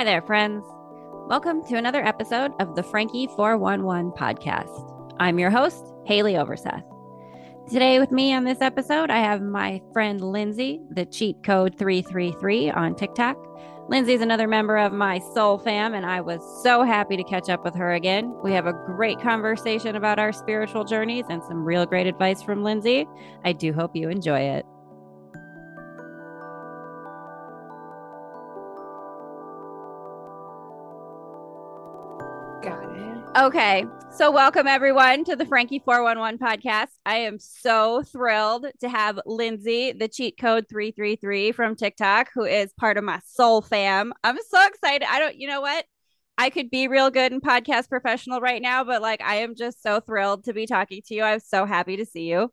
Hi there, friends. Welcome to another episode of the Frankie 411 podcast. I'm your host, Haleigh Overseth. Today, with me on this episode, I have my friend Lindsey, the cheat code 333 on TikTok. Lindsey's another member of my soul fam, and I was so happy to catch up with her again. We have a great conversation about our spiritual journeys and some real great advice from Lindsey. I do hope you enjoy it. Okay. So, welcome everyone to the Frankie 411 podcast. I am so thrilled to have Lindsey, the cheat code 333 from TikTok, who is part of my soul fam. I'm so excited. I don't, you know what? I could be real good and podcast professional right now, but like, I am just so thrilled to be talking to you. I'm so happy to see you.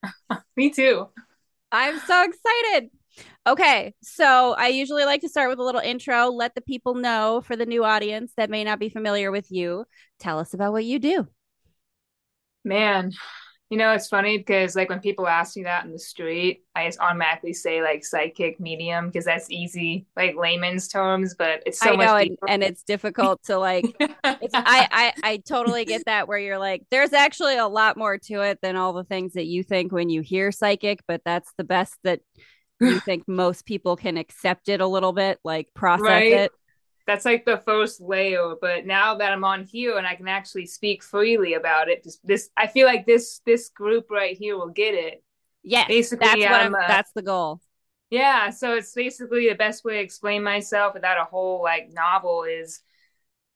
Me too. I'm so excited. Okay, so I usually like to start with a little intro, let the people know for the new audience that may not be familiar with you. Tell us about what you do. Man, you know, it's funny because like when people ask me that in the street, I just automatically say like psychic medium because that's easy, like layman's terms, but it's so I much know, and, and it's difficult to like. It's, I, I I totally get that where you're like, there's actually a lot more to it than all the things that you think when you hear psychic, but that's the best that you think most people can accept it a little bit, like process Right. it. that's like the first layer. But now that I'm on here and I can actually speak freely about it, just this I feel like this this group right here will get it. Yeah, Basically, that's what I'm. Uh, that's the goal. Yeah, so it's basically the best way to explain myself without a whole like novel is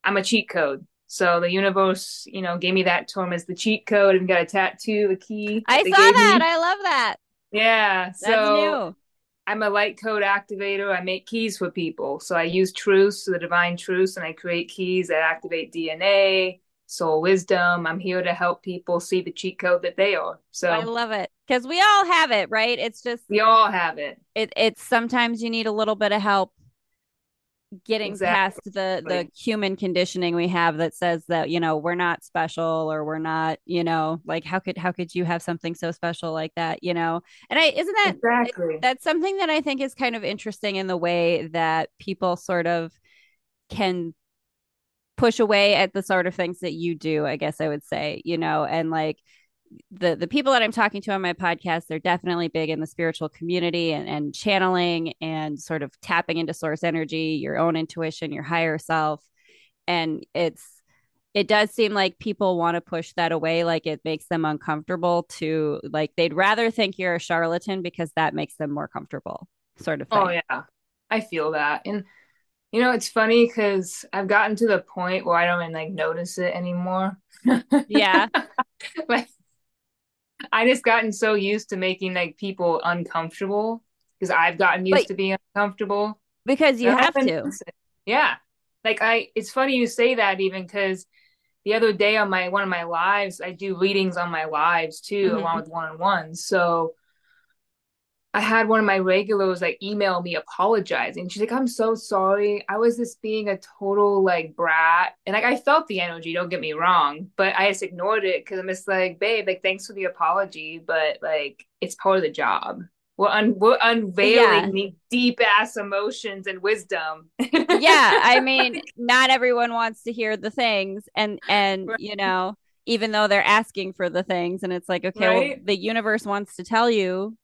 I'm a cheat code. So the universe, you know, gave me that term as the cheat code and got a tattoo, a key. I saw that. me. I love that. yeah, That's so new. I'm a light code activator. I make keys for people. So I use truths, the divine truths, and I create keys that activate DNA, soul wisdom. I'm here to help people see the cheat code that they are. So I love it because we all have it, right? It's just we all have it. it. It's sometimes you need a little bit of help getting past the the human conditioning we have that says that you know we're not special or we're not you know like how could how could you have something so special like that you know? And I isn't that Exactly. that's something that I think is kind of interesting in the way that people sort of can push away at the sort of things that you do, I guess I would say, you know, and like the the people that I'm talking to on my podcast, they're definitely big in the spiritual community and, and channeling and sort of tapping into source energy, your own intuition, your higher self. And it's it does seem like people want to push that away like it makes them uncomfortable to like they'd rather think you're a charlatan because that makes them more comfortable sort of oh, thing. Oh yeah, I feel that, and you know it's funny because I've gotten to the point where I don't even like notice it anymore. Yeah. like I just gotten so used to making like people uncomfortable because I've gotten used But- to being uncomfortable. because you have to. Yeah, like I. It's funny you say that even because the other day on my one of my lives, I do readings on my lives too, Mhm. along with one on ones. So. I had one of my regulars like email me apologizing. She's like, I'm so sorry. I was just being a total like brat. And like I felt the energy, don't get me wrong, but I just ignored it because I'm just like, babe, like thanks for the apology, but like it's part of the job. We're un- we're unveiling the deep ass emotions and wisdom. yeah i mean not everyone wants to hear the things and and Right. you know even though they're asking for the things and it's like okay well the universe wants to tell you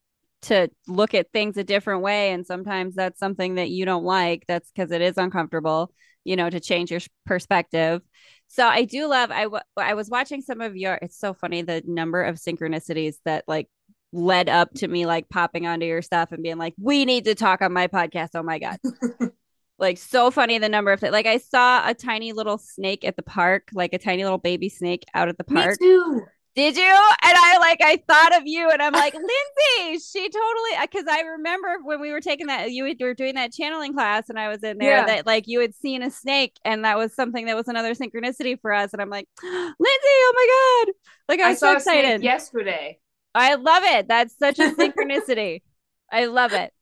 to look at things a different way and sometimes that's something that you don't like that's because it is uncomfortable you know to change your perspective so i do love I, w- I was watching some of your it's so funny the number of synchronicities that like led up to me like popping onto your stuff and being like we need to talk on my podcast oh my god like so funny the number of th- like I saw a tiny little snake at the park, like a tiny little baby snake out at the Me park. too. Did you? And I like I thought of you, and I'm like Lindsey. She totally because I remember when we were taking that you were doing that channeling class, and I was in there Yeah. that like you had seen a snake, and that was something that was another synchronicity for us. And I'm like, Lindsey, oh my god! Like I I was so a snake excited. yesterday. I love it. That's such a synchronicity. I love it.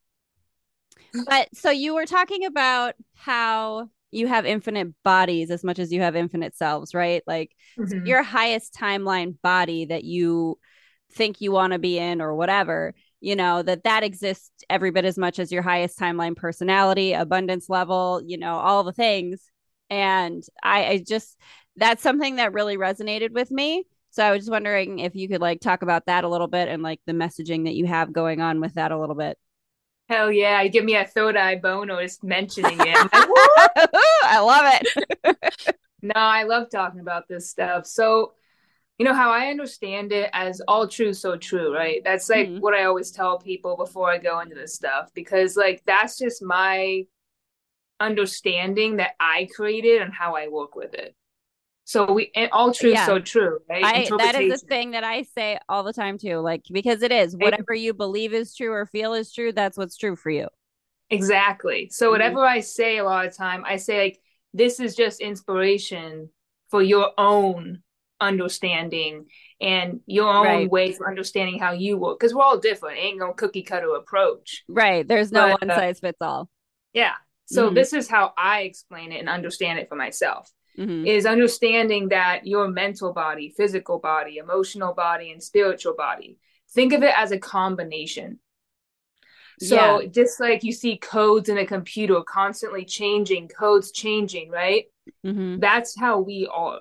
But so you were talking about how you have infinite bodies as much as you have infinite selves, right? Like Mhm. your highest timeline body that you think you want to be in or whatever you know, that that exists every bit as much as your highest timeline personality, abundance level, you know, all the things. And I, I just, that's something that really resonated with me. So I was just wondering if you could like talk about that a little bit and like the messaging that you have going on with that a little bit. Hell yeah. You give me a third eye bono just mentioning it. Like, I love it. no, I love talking about this stuff. So, you know, how I understand it as all true, so true, right? That's like mm-hmm. what I always tell people before I go into this stuff because, like, that's just my understanding that I created and how I work with it. So we all true, yeah. so true, right? I, that is the thing that I say all the time too, like because it is whatever you believe is true or feel is true. That's what's true for you. Exactly. So mm-hmm. whatever I say a lot of time, I say like this is just inspiration for your own understanding and your own right. way for understanding how you work because we're all different. Ain't no cookie cutter approach. Right. There's no but, one uh, size fits all. Yeah. So mm-hmm. this is how I explain it and understand it for myself mm-hmm. is understanding that your mental body, physical body, emotional body, and spiritual body, think of it as a combination. So yeah. just like you see codes in a computer constantly changing, codes changing, right? Mm-hmm. That's how we are.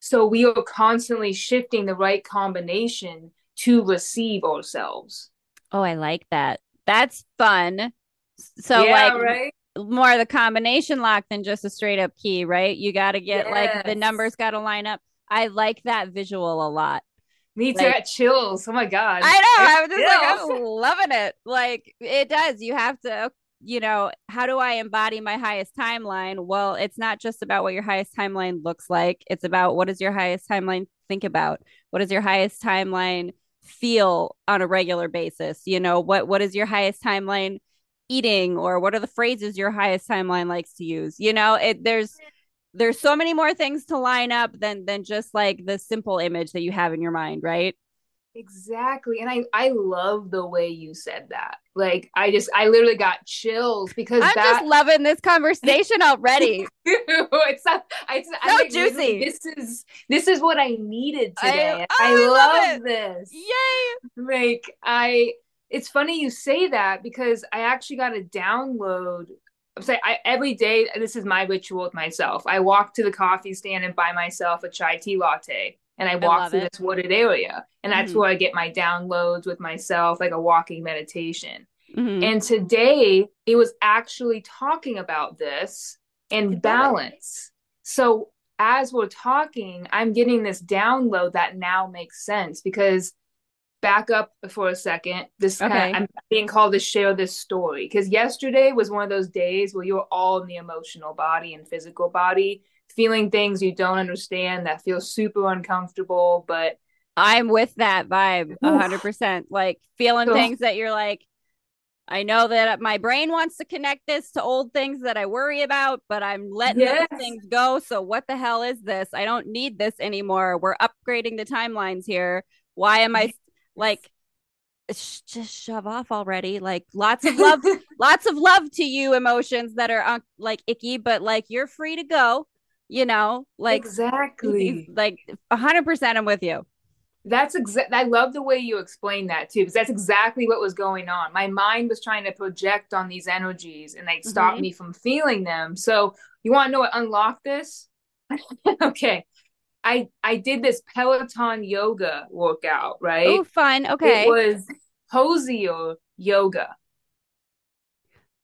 So we are constantly shifting the right combination to receive ourselves. Oh, I like that. That's fun. So yeah, like right? More of the combination lock than just a straight up key, right? You got to get yes. like the numbers got to line up. I like that visual a lot. Me too. Like, chills. Oh my god. I know. I was just like, I'm loving it. Like it does. You have to, you know, how do I embody my highest timeline? Well, it's not just about what your highest timeline looks like. It's about what does your highest timeline think about? What does your highest timeline feel on a regular basis? You know, what what is your highest timeline eating or what are the phrases your highest timeline likes to use? You know it there's there's so many more things to line up than than just like the simple image that you have in your mind right? Exactly and i i love the way you said that. Like i just i literally got chills because i'm that... just loving this conversation already. It's not it's so like, juicy. this is this is what i needed today. I, I, I love, love this. Yay. Like i it's funny you say that because I actually got a download. I'm saying I, every day, this is my ritual with myself. I walk to the coffee stand and buy myself a chai tea latte and I walk I through it. this wooded area. And that's mm-hmm. where I get my downloads with myself, like a walking meditation. Mm-hmm. And today it was actually talking about this and balance. So as we're talking, I'm getting this download that now makes sense because back up for a second. This okay. kind of, I'm being called to share this story because yesterday was one of those days where you're all in the emotional body and physical body, feeling things you don't understand that feel super uncomfortable. But I'm with that vibe hundred percent. Like feeling things that you're like, I know that my brain wants to connect this to old things that I worry about, but I'm letting yes. those things go. So what the hell is this? I don't need this anymore. We're upgrading the timelines here. Why am I like just shove off already. Like lots of love lots of love to you emotions that are uh, like icky but like you're free to go you know? Like exactly. like 100% i'm with you. That's exactly i love the way you explain that too because that's exactly what was going on. My mind was trying to project on these energies and they stopped mm-hmm. me from feeling them. So you want to know what unlocked this? Okay I I did this Peloton yoga workout, right? Oh, fun. Okay. It was Hozier yoga.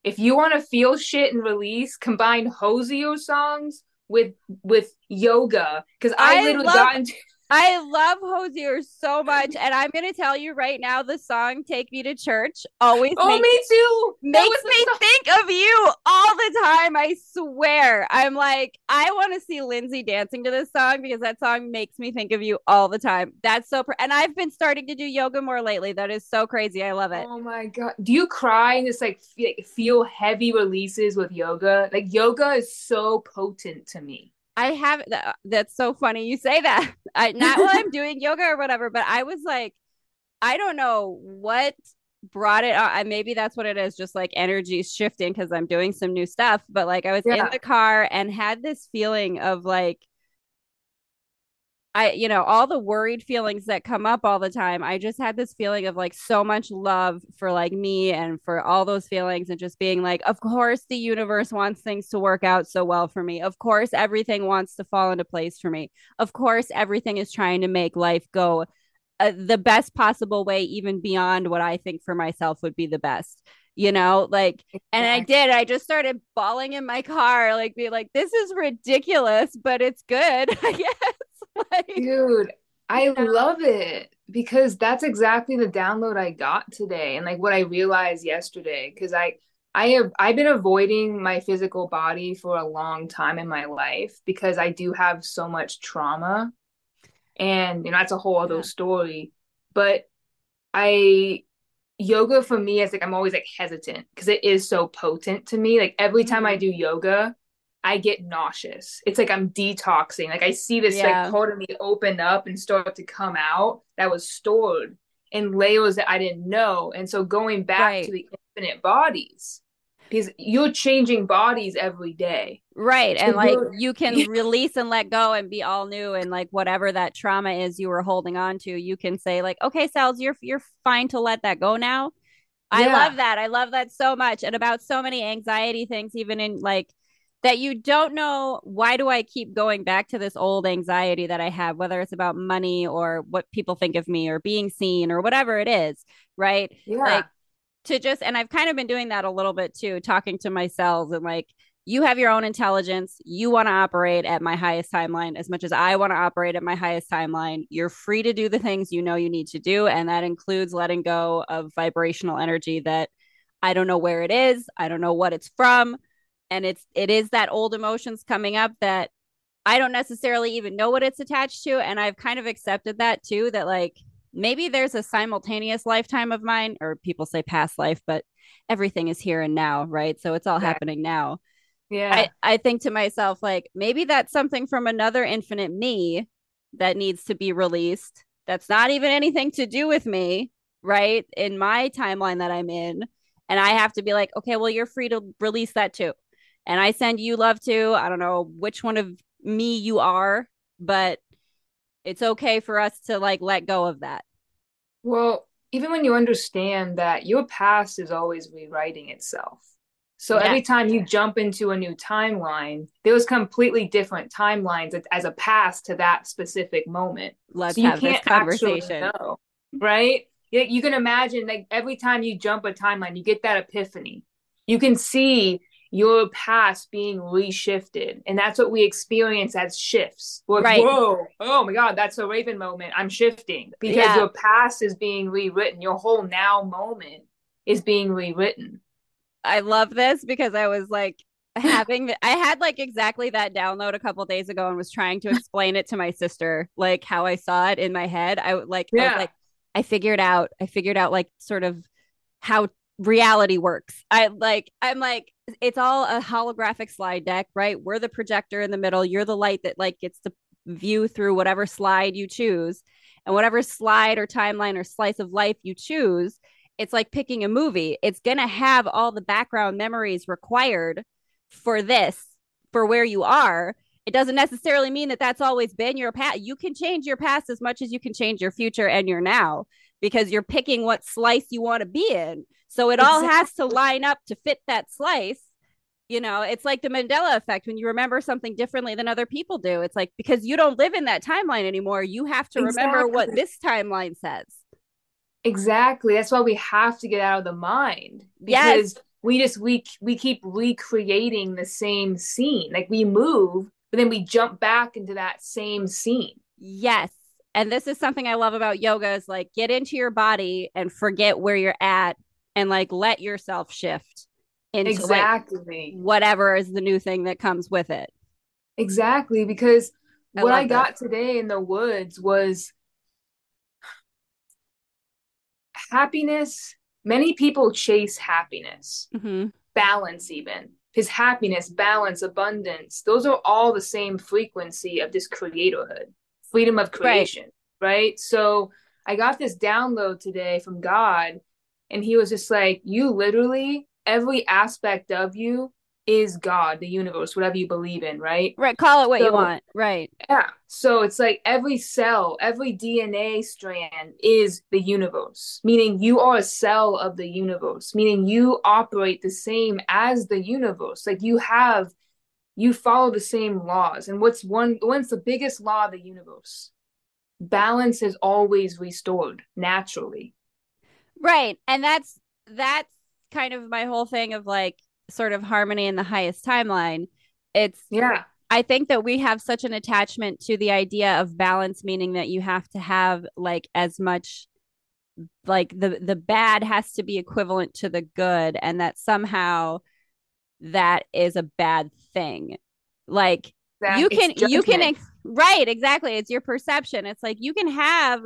If you want to feel shit and release, combine Hozier songs with with yoga because I, I, literally love, got into I love Hozier so much, and I'm gonna tell you right now, the song "Take Me to Church" always oh makes, me too makes me song. think of you all the time. I swear, I'm like, I want to see Lindsey dancing to this song because that song makes me think of you all the time. That's so, pr- and I've been starting to do yoga more lately. That is so crazy. I love it. Oh my god, do you cry and just like feel heavy releases with yoga? Like yoga is so potent to me. I have that, uh, that's so funny you say that. I not while I'm doing yoga or whatever, but I was like, I don't know what brought it on. Maybe that's what it is, just like energy shifting because I'm doing some new stuff. But like I was yeah. in the car and had this feeling of like I, you know, all the worried feelings that come up all the time. I just had this feeling of like so much love for like me and for all those feelings and just being like, of course, the universe wants things to work out so well for me. Of course, everything wants to fall into place for me. Of course, everything is trying to make life go uh, the best possible way, even beyond what I think for myself would be the best you know like and i did i just started bawling in my car like be like this is ridiculous but it's good i guess like, dude i know? love it because that's exactly the download i got today and like what i realized yesterday because i i have i've been avoiding my physical body for a long time in my life because i do have so much trauma and you know that's a whole other yeah. story but i yoga for me is like I'm always like hesitant because it is so potent to me. Like every time I mm-hmm. do yoga, I get nauseous. It's like I'm detoxing. Like I see this yeah. like part of me open up and start to come out that was stored in layers that I didn't know. And so going back right. to the infinite bodies, because you're changing bodies every day right and like you can release and let go and be all new and like whatever that trauma is you were holding on to you can say like okay Sal's you're you're fine to let that go now yeah. i love that i love that so much and about so many anxiety things even in like that you don't know why do i keep going back to this old anxiety that i have whether it's about money or what people think of me or being seen or whatever it is right yeah like to just and I've kind of been doing that a little bit too, talking to myself and like you have your own intelligence. You want to operate at my highest timeline as much as I want to operate at my highest timeline. You're free to do the things you know you need to do. And that includes letting go of vibrational energy that I don't know where it is. I don't know what it's from. And it's, it is that old emotions coming up that I don't necessarily even know what it's attached to. And I've kind of accepted that too, that like maybe there's a simultaneous lifetime of mine, or people say past life, but everything is here and now, right? So it's all yeah. happening now. Yeah. I, I think to myself, like, maybe that's something from another infinite me that needs to be released. That's not even anything to do with me, right? In my timeline that I'm in. And I have to be like, okay, well, you're free to release that too. And I send you love too. I don't know which one of me you are, but it's okay for us to like let go of that. Well, even when you understand that your past is always rewriting itself. So yeah. every time you jump into a new timeline, there was completely different timelines as a past to that specific moment. Let's so you have can't this conversation. Know, right? You can imagine like every time you jump a timeline, you get that epiphany. You can see your past being reshifted. And that's what we experience as shifts. We're right. whoa, oh my God, that's a Raven moment. I'm shifting because yeah. your past is being rewritten. Your whole now moment is being rewritten. I love this because I was like, having I had like exactly that download a couple days ago and was trying to explain it to my sister like how I saw it in my head I like yeah. I was like I figured out I figured out like sort of how reality works. I like I'm like it's all a holographic slide deck, right? We're the projector in the middle. You're the light that like gets to view through whatever slide you choose. And whatever slide or timeline or slice of life you choose, it's like picking a movie. It's going to have all the background memories required for this, for where you are. It doesn't necessarily mean that that's always been your past. You can change your past as much as you can change your future and your now because you're picking what slice you want to be in. So it exactly. all has to line up to fit that slice. You know, it's like the Mandela effect when you remember something differently than other people do. It's like because you don't live in that timeline anymore, you have to exactly. remember what this timeline says. Exactly. That's why we have to get out of the mind because yes. we just we we keep recreating the same scene. Like we move, but then we jump back into that same scene. Yes and this is something I love about yoga is like get into your body and forget where you're at and like let yourself shift into exactly like, whatever is the new thing that comes with it. Exactly, because I what I got today in the woods was happiness. Many people chase happiness, mm-hmm. balance, even his happiness, balance, abundance. Those are all the same frequency of this creatorhood freedom of creation, right. right? So I got this download today from God, and He was just like, You literally, every aspect of you is God, the universe, whatever you believe in, right? Right. Call it what So- you want. Right. Yeah. So it's like every cell, every DNA strand is the universe, meaning you are a cell of the universe, meaning you operate the same as the universe. Like you have, you follow the same laws. And what's one, what's the biggest law of the universe? Balance is always restored naturally. Right. And that's that's kind of my whole thing of like sort of harmony in the highest timeline. It's Yeah. I think that we have such an attachment to the idea of balance, meaning that you have to have like as much like the the bad has to be equivalent to the good, and that somehow that is a bad thing. Like That you can you can ex- right exactly. It's your perception. It's like you can have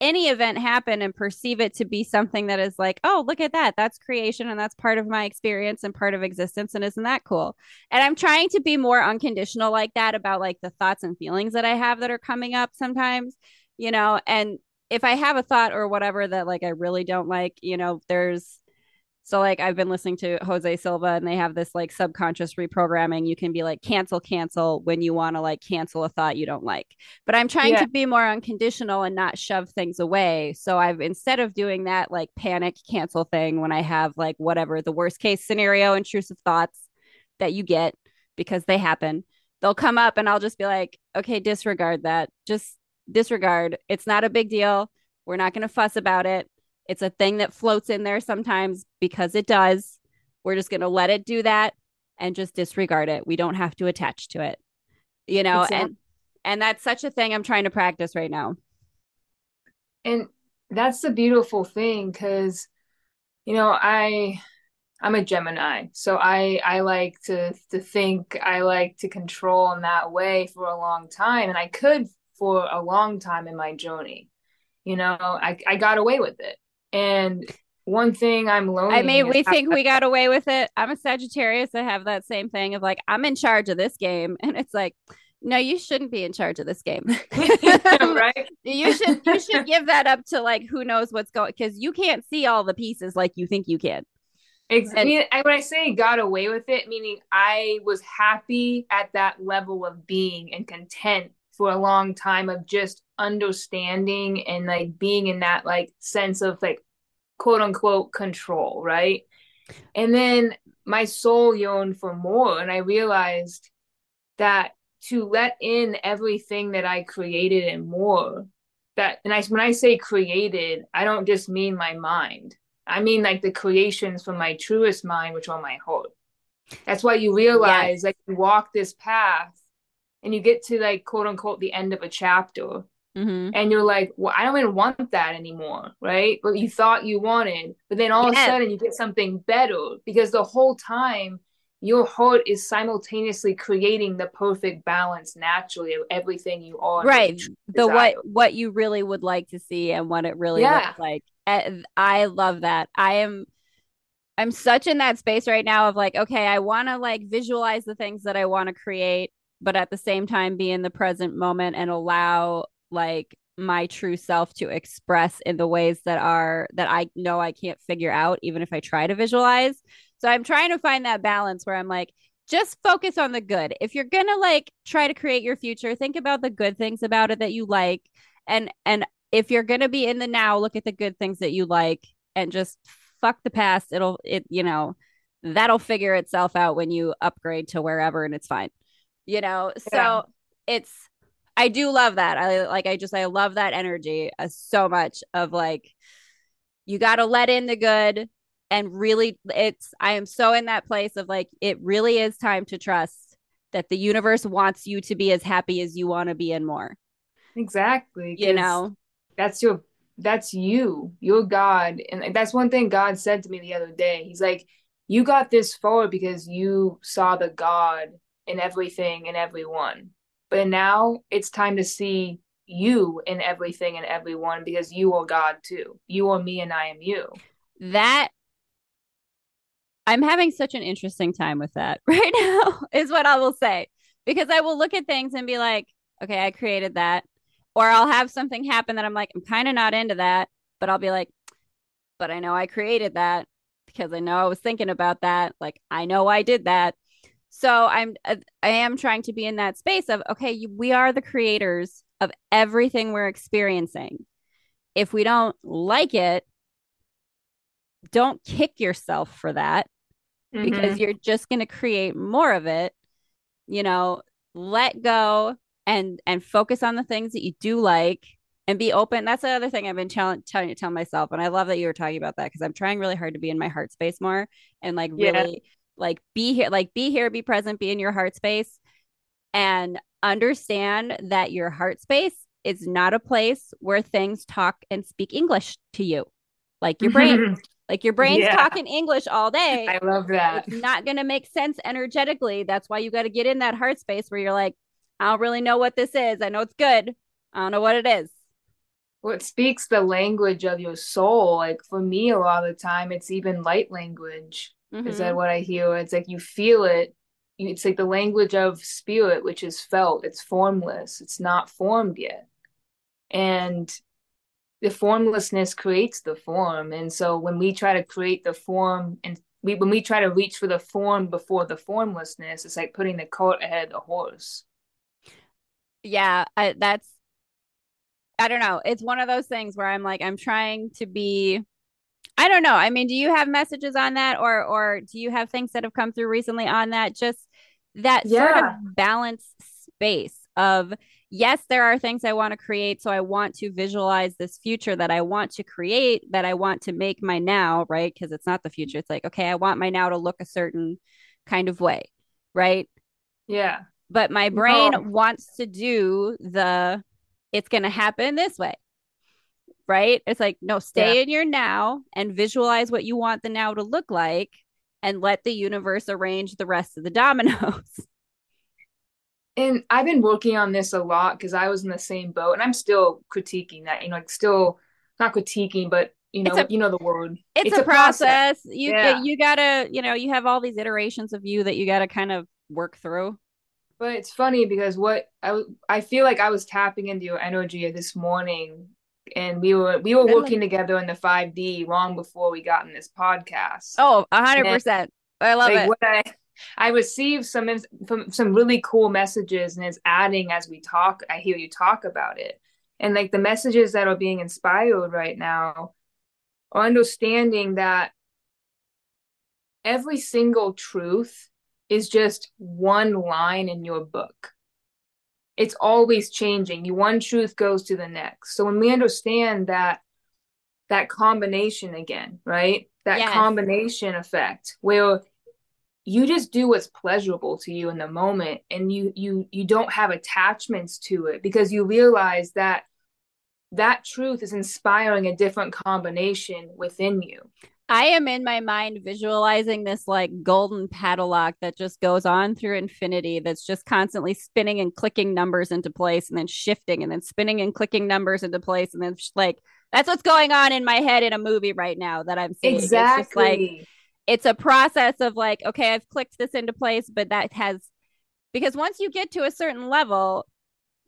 any event happen and perceive it to be something that is like, oh, look at that. That's creation and that's part of my experience and part of existence. And isn't that cool? And I'm trying to be more unconditional like that about like the thoughts and feelings that I have that are coming up sometimes, you know, and if I have a thought or whatever that like I really don't like, you know, there's so like I've been listening to Jose Silva and they have this like subconscious reprogramming. You can be like cancel, cancel when you want to like cancel a thought you don't like. But I'm trying Yeah. to be more unconditional and not shove things away. So I've instead of doing that like panic cancel thing when I have like whatever the worst case scenario intrusive thoughts that you get because they happen, they'll come up and I'll just be like, okay, disregard that. Just disregard. It's not a big deal. We're not going to fuss about it. It's a thing that floats in there sometimes because it does. We're just going to let it do that and just disregard it. We don't have to attach to it. You know, Exactly. and and that's such a thing I'm trying to practice right now. And that's the beautiful thing because, you know, I I'm a Gemini, so I I like to to think, I like to control in that way for a long time, and I could for a long time in my journey. You know, I I got away with it. And one thing I'm lonely. I mean, we think we got away with it. I'm a Sagittarius. I have that same thing of like, I'm in charge of this game. And it's like, no, you shouldn't be in charge of this game. right? you should you should give that up to like who knows what's going because you can't see all the pieces like you think you can. Exactly. I And- mean, I- when I say got away with it, meaning I was happy at that level of being and content for a long time of just understanding and like being in that like sense of like quote unquote control, right? And then my soul yearned for more, and I realized that to let in everything that I created and more, that and I when I say created, I don't just mean my mind. I mean like the creations from my truest mind, which are my heart. That's why you realize like you walk this path and you get to like quote unquote the end of a chapter Mhm. and you're like, well, I don't even want that anymore, right? But you thought you wanted, but then all of a sudden you get something better because the whole time your heart is simultaneously creating the perfect balance naturally of everything you are. Right. The what what you really would like to see and what it really Yeah. looks like. I love that. I am I'm such in that space right now of like, okay, I want to like visualize the things that I want to create, but at the same time be in the present moment and allow like my true self to express in the ways that are that I know I can't figure out even if I try to visualize. So I'm trying to find that balance where I'm like just focus on the good. If you're going to like try to create your future, think about the good things about it that you like and and if you're going to be in the now, look at the good things that you like and just fuck the past. It'll it you know, that'll figure itself out when you upgrade to wherever and it's fine. You know, so it's I do love that. I like I just I love that energy uh, so much of like you got to let in the good and really it's I am so in that place of like it really is time to trust that the universe wants you to be as happy as you want to be and more. Exactly. You know. that's your that's you you're god and that's one thing god said to me the other day he's like you got this far because you saw the god in everything and everyone but now it's time to see you in everything and everyone because you are god too you are me and i am you that I'm having such an interesting time with that right now, is what I will say. Because I will look at things and be like, okay, I created that. Or I'll have something happen that I'm like, I'm kind of not into that. But I'll be like, but I know I created that because I know I was thinking about that. Like, I know I did that. So I'm uh, I am trying to be in that space of okay, we are the creators of everything we're experiencing. If we don't like it, don't kick yourself for that mm-hmm. because you're just going to create more of it. You know, let go and and focus on the things that you do like and be open. That's the other thing I've been telling telling tell myself, and I love that you were talking about that because I'm trying really hard to be in my heart space more and like really yeah. Like be here, like be here, be present, be in your heart space, and understand that your heart space is not a place where things talk and speak English to you, like your brain. Like your brain's yeah. talking English all day. I love that. It's not going to make sense energetically. That's why you got to get in that heart space where you're like, I don't really know what this is. I know it's good. I don't know what it is. Well, it speaks the language of your soul. Like for me, a lot of the time, it's even light language. Mm-hmm. Is that what I hear? It's like you feel it. It's like the language of spirit, which is felt. It's formless. It's not formed yet. And the formlessness creates the form and so when we try to create the form and we when we try to reach for the form before the formlessness it's like putting the cart ahead of the horse yeah I, that's i don't know it's one of those things where i'm like i'm trying to be i don't know i mean do you have messages on that or or do you have things that have come through recently on that just that yeah. sort of balance space of yes, there are things I want to create. So I want to visualize this future that I want to create, that I want to make my now, right? Because it's not the future. It's like, okay, I want my now to look a certain kind of way, right? Yeah. But my brain no. wants to do the, it's going to happen this way. Right. It's like, no, stay yeah. in your now and visualize what you want the now to look like and let the universe arrange the rest of the dominoes. and I've been working on this a lot because I was in the same boat and I'm still critiquing that, you know, like still not critiquing, but you know, a, you know the word. It's, it's a, a, process. process. You yeah. you gotta, you know, you have all these iterations of you that you gotta kind of work through. But it's funny because what I I feel like I was tapping into your energy this morning, and we were we were working together in the five D long before we got in this podcast. Oh, hundred percent. I love like, it. I I received some some really cool messages, and it's adding as we talk. I hear you talk about it, and like the messages that are being inspired right now are understanding that every single truth is just one line in your book. It's always changing. You one truth goes to the next. So when we understand that that combination again, right? That yes. combination effect where you just do what's pleasurable to you in the moment and you you you don't have attachments to it because you realize that that truth is inspiring a different combination within you I am in my mind visualizing this like golden padlock that just goes on through infinity that's just constantly spinning and clicking numbers into place and then shifting and then spinning and clicking numbers into place and then like that's what's going on in my head in a movie right now that I'm seeing. Exactly. like it's a process of like, okay, I've clicked this into place, but that has because once you get to a certain level,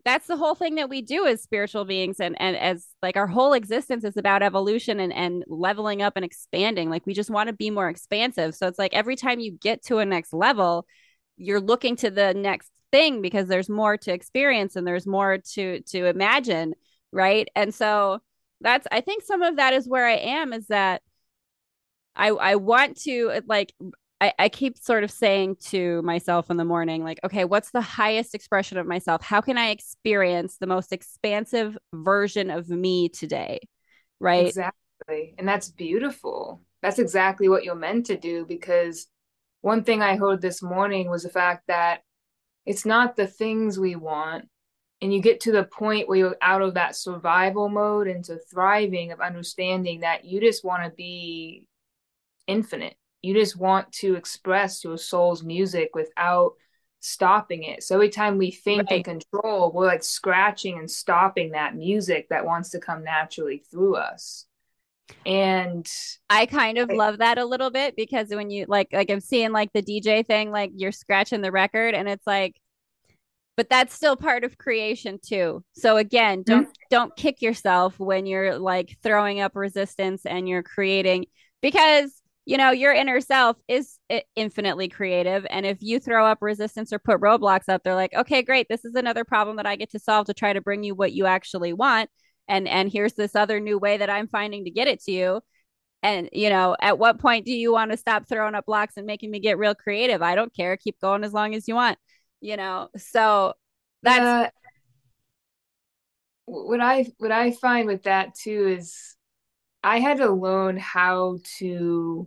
that's the whole thing that we do as spiritual beings and and as like our whole existence is about evolution and and leveling up and expanding. Like we just want to be more expansive. So it's like every time you get to a next level you're looking to the next thing because there's more to experience and there's more to to imagine right? And so that's i think some of that is where i am is that I I want to like I, I keep sort of saying to myself in the morning, like, okay, what's the highest expression of myself? How can I experience the most expansive version of me today? Right. Exactly. And that's beautiful. That's exactly what you're meant to do because one thing I heard this morning was the fact that it's not the things we want. And you get to the point where you're out of that survival mode into thriving of understanding that you just want to be infinite. You just want to express your soul's music without stopping it. So every time we think right. and control, we're like scratching and stopping that music that wants to come naturally through us. And I kind of love that a little bit because when you like like I'm seeing like the DJ thing, like you're scratching the record and it's like but that's still part of creation too. So again, don't mm-hmm. don't kick yourself when you're like throwing up resistance and you're creating because you know, your inner self is infinitely creative. And if you throw up resistance or put roadblocks up, they're like, okay, great. This is another problem that I get to solve to try to bring you what you actually want. And and here's this other new way that I'm finding to get it to you. And you know, at what point do you want to stop throwing up blocks and making me get real creative? I don't care. Keep going as long as you want. You know, so that's uh, what I what I find with that too is I had to learn how to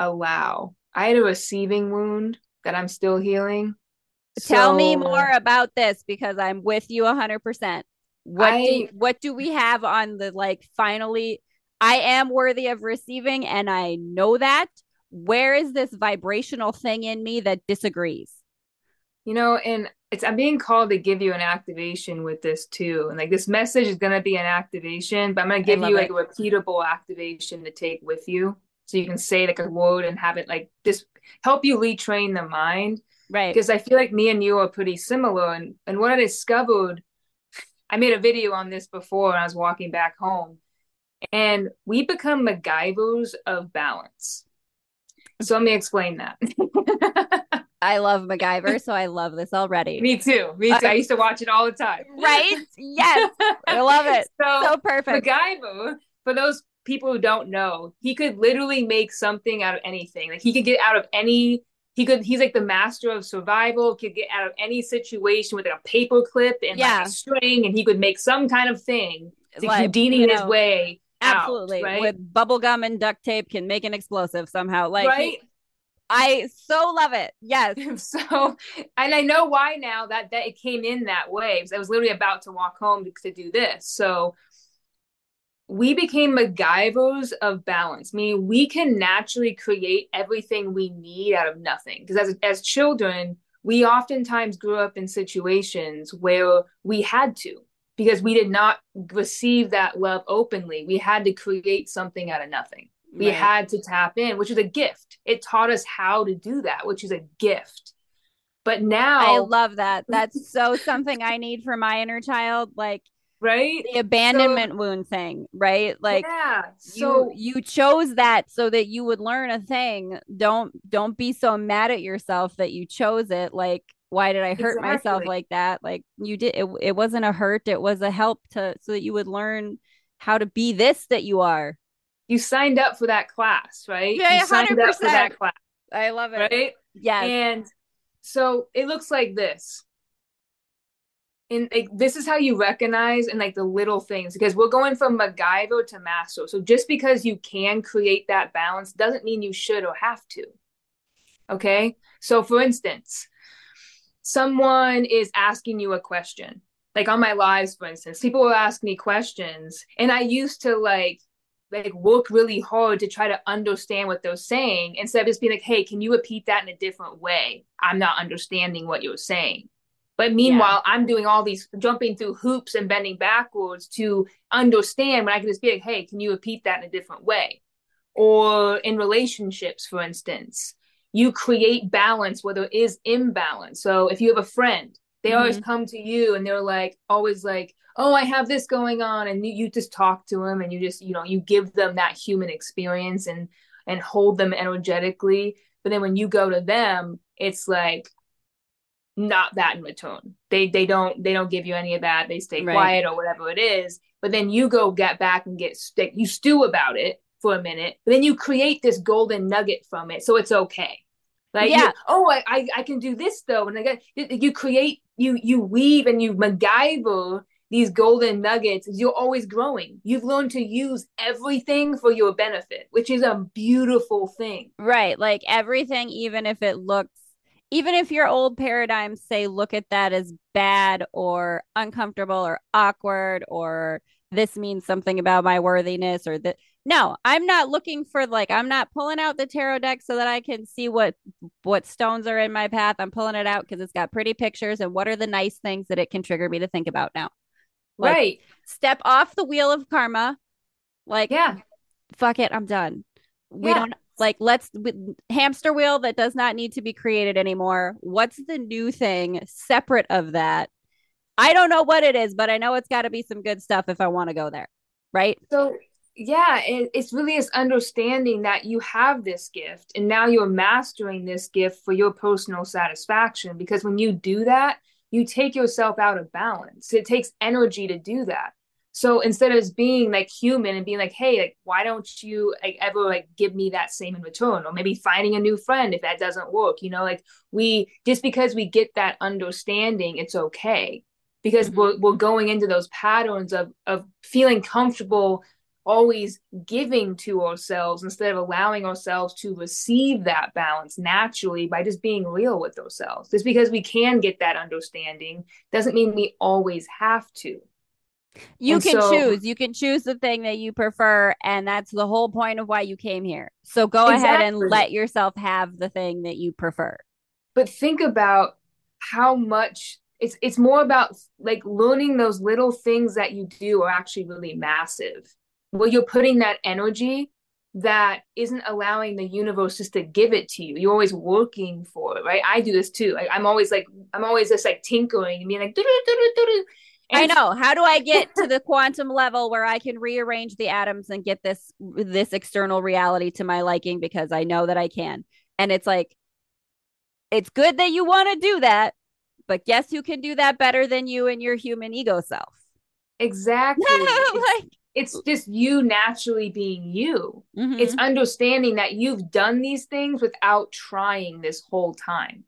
allow. I had a receiving wound that I'm still healing. Tell so, me more about this because I'm with you 100%. What I, do what do we have on the like finally I am worthy of receiving and I know that. Where is this vibrational thing in me that disagrees? You know, and it's I'm being called to give you an activation with this too. And like this message is gonna be an activation, but I'm gonna give you like a repeatable activation to take with you so you can say like a word and have it like this help you retrain the mind right because i feel like me and you are pretty similar and and what i discovered i made a video on this before when i was walking back home and we become MacGyvers of balance so let me explain that I love MacGyver, so I love this already. Me too. Me too. Uh, I used to watch it all the time. Right? Yes. I love it. So, so perfect. MacGyver, for those people who don't know, he could literally make something out of anything. Like he could get out of any he could he's like the master of survival, could get out of any situation with like a paper clip and yeah. like a string, and he could make some kind of thing to like, Houdini you know, his way. Absolutely. Out, right? With bubble gum and duct tape can make an explosive somehow. Like right? I so love it. Yes. So, and I know why now that that it came in that way. I was literally about to walk home to, to do this. So, we became MacGyvers of balance, meaning we can naturally create everything we need out of nothing. Because as, as children, we oftentimes grew up in situations where we had to, because we did not receive that love openly. We had to create something out of nothing. We right. had to tap in, which is a gift. It taught us how to do that, which is a gift. But now I love that. That's so something I need for my inner child. Like, right? The abandonment so, wound thing right? Like yeah so you, you chose that so that you would learn a thing. Don't don't be so mad at yourself that you chose it. Like why did i hurt exactly. myself like that? Like you did it, it wasn't a hurt it was a help to so that you would learn how to be this that you are. You signed up for that class right? Yeah, you 100%. signed up for that class i love it. right? Yeah and so it looks like this and like this is how you recognize and like the little things because we're going from MacGyver to master. So just because you can create that balance doesn't mean you should or have to. Okay. So for instance, someone is asking you a question. Like on my lives, for instance, people will ask me questions, and I used to like like work really hard to try to understand what they're saying instead of just being like, hey, can you repeat that in a different way? I'm not understanding what you're saying but meanwhile, yeah. I'm doing all these jumping through hoops and bending backwards to understand when I can just be like, hey, can you repeat that in a different way? Or in relationships, for instance, you create balance where there is imbalance. So if you have a friend, they mm-hmm. always come to you and they're like, always like, oh, I have this going on. And you, you just talk to them and you just, you know, you give them that human experience and, and hold them energetically. But then when you go to them, it's like, not that in return. They they don't they don't give you any of that. They stay right. quiet or whatever it is. But then you go get back and get st- you stew about it for a minute. But then you create this golden nugget from it, so it's okay. Like yeah. You, oh, I, I I can do this though, and I got you create you you weave and you MacGyver these golden nuggets. You're always growing. You've learned to use everything for your benefit, which is a beautiful thing. Right, like everything, even if it looks even if your old paradigms say look at that as bad or uncomfortable or awkward or this means something about my worthiness or that no i'm not looking for like i'm not pulling out the tarot deck so that i can see what what stones are in my path. I'm pulling it out because it's got pretty pictures and what are the nice things that it can trigger me to think about now? Like, right. step off the wheel of karma. Like yeah. fuck it i'm done. We yeah. don't like let's hamster wheel that does not need to be created anymore what's the new thing separate of that i don't know what it is but i know it's got to be some good stuff if i want to go there right so yeah, it, it's really this understanding that you have this gift and now you're mastering this gift for your personal satisfaction. Because when you do that, you take yourself out of balance. It takes energy to do that. So instead of being like human and being like, hey, like, why don't you like ever like give me that same in return? Or maybe finding a new friend if that doesn't work, you know, like we just because we get that understanding, it's okay. Because mm-hmm. we're we're going into those patterns of of feeling comfortable always giving to ourselves instead of allowing ourselves to receive that balance naturally by just being real with ourselves. Just because we can get that understanding doesn't mean we always have to. You and can so, choose. You can choose the thing that you prefer. And that's the whole point of why you came here. So go exactly. ahead and let yourself have the thing that you prefer. But think about how much it's it's more about like learning those little things that you do are actually really massive well you're putting that energy that isn't allowing the universe just to give it to you you're always working for it right i do this too like, i'm always like i'm always just like tinkering and being like I know. How do I get to the quantum level where I can rearrange the atoms and get this this external reality to my liking because I know that I can. And it's like it's good that you want to do that, but guess who can do that better than you and your human ego self? Exactly. like it's just you naturally being you. Mm-hmm. It's understanding that you've done these things without trying this whole time.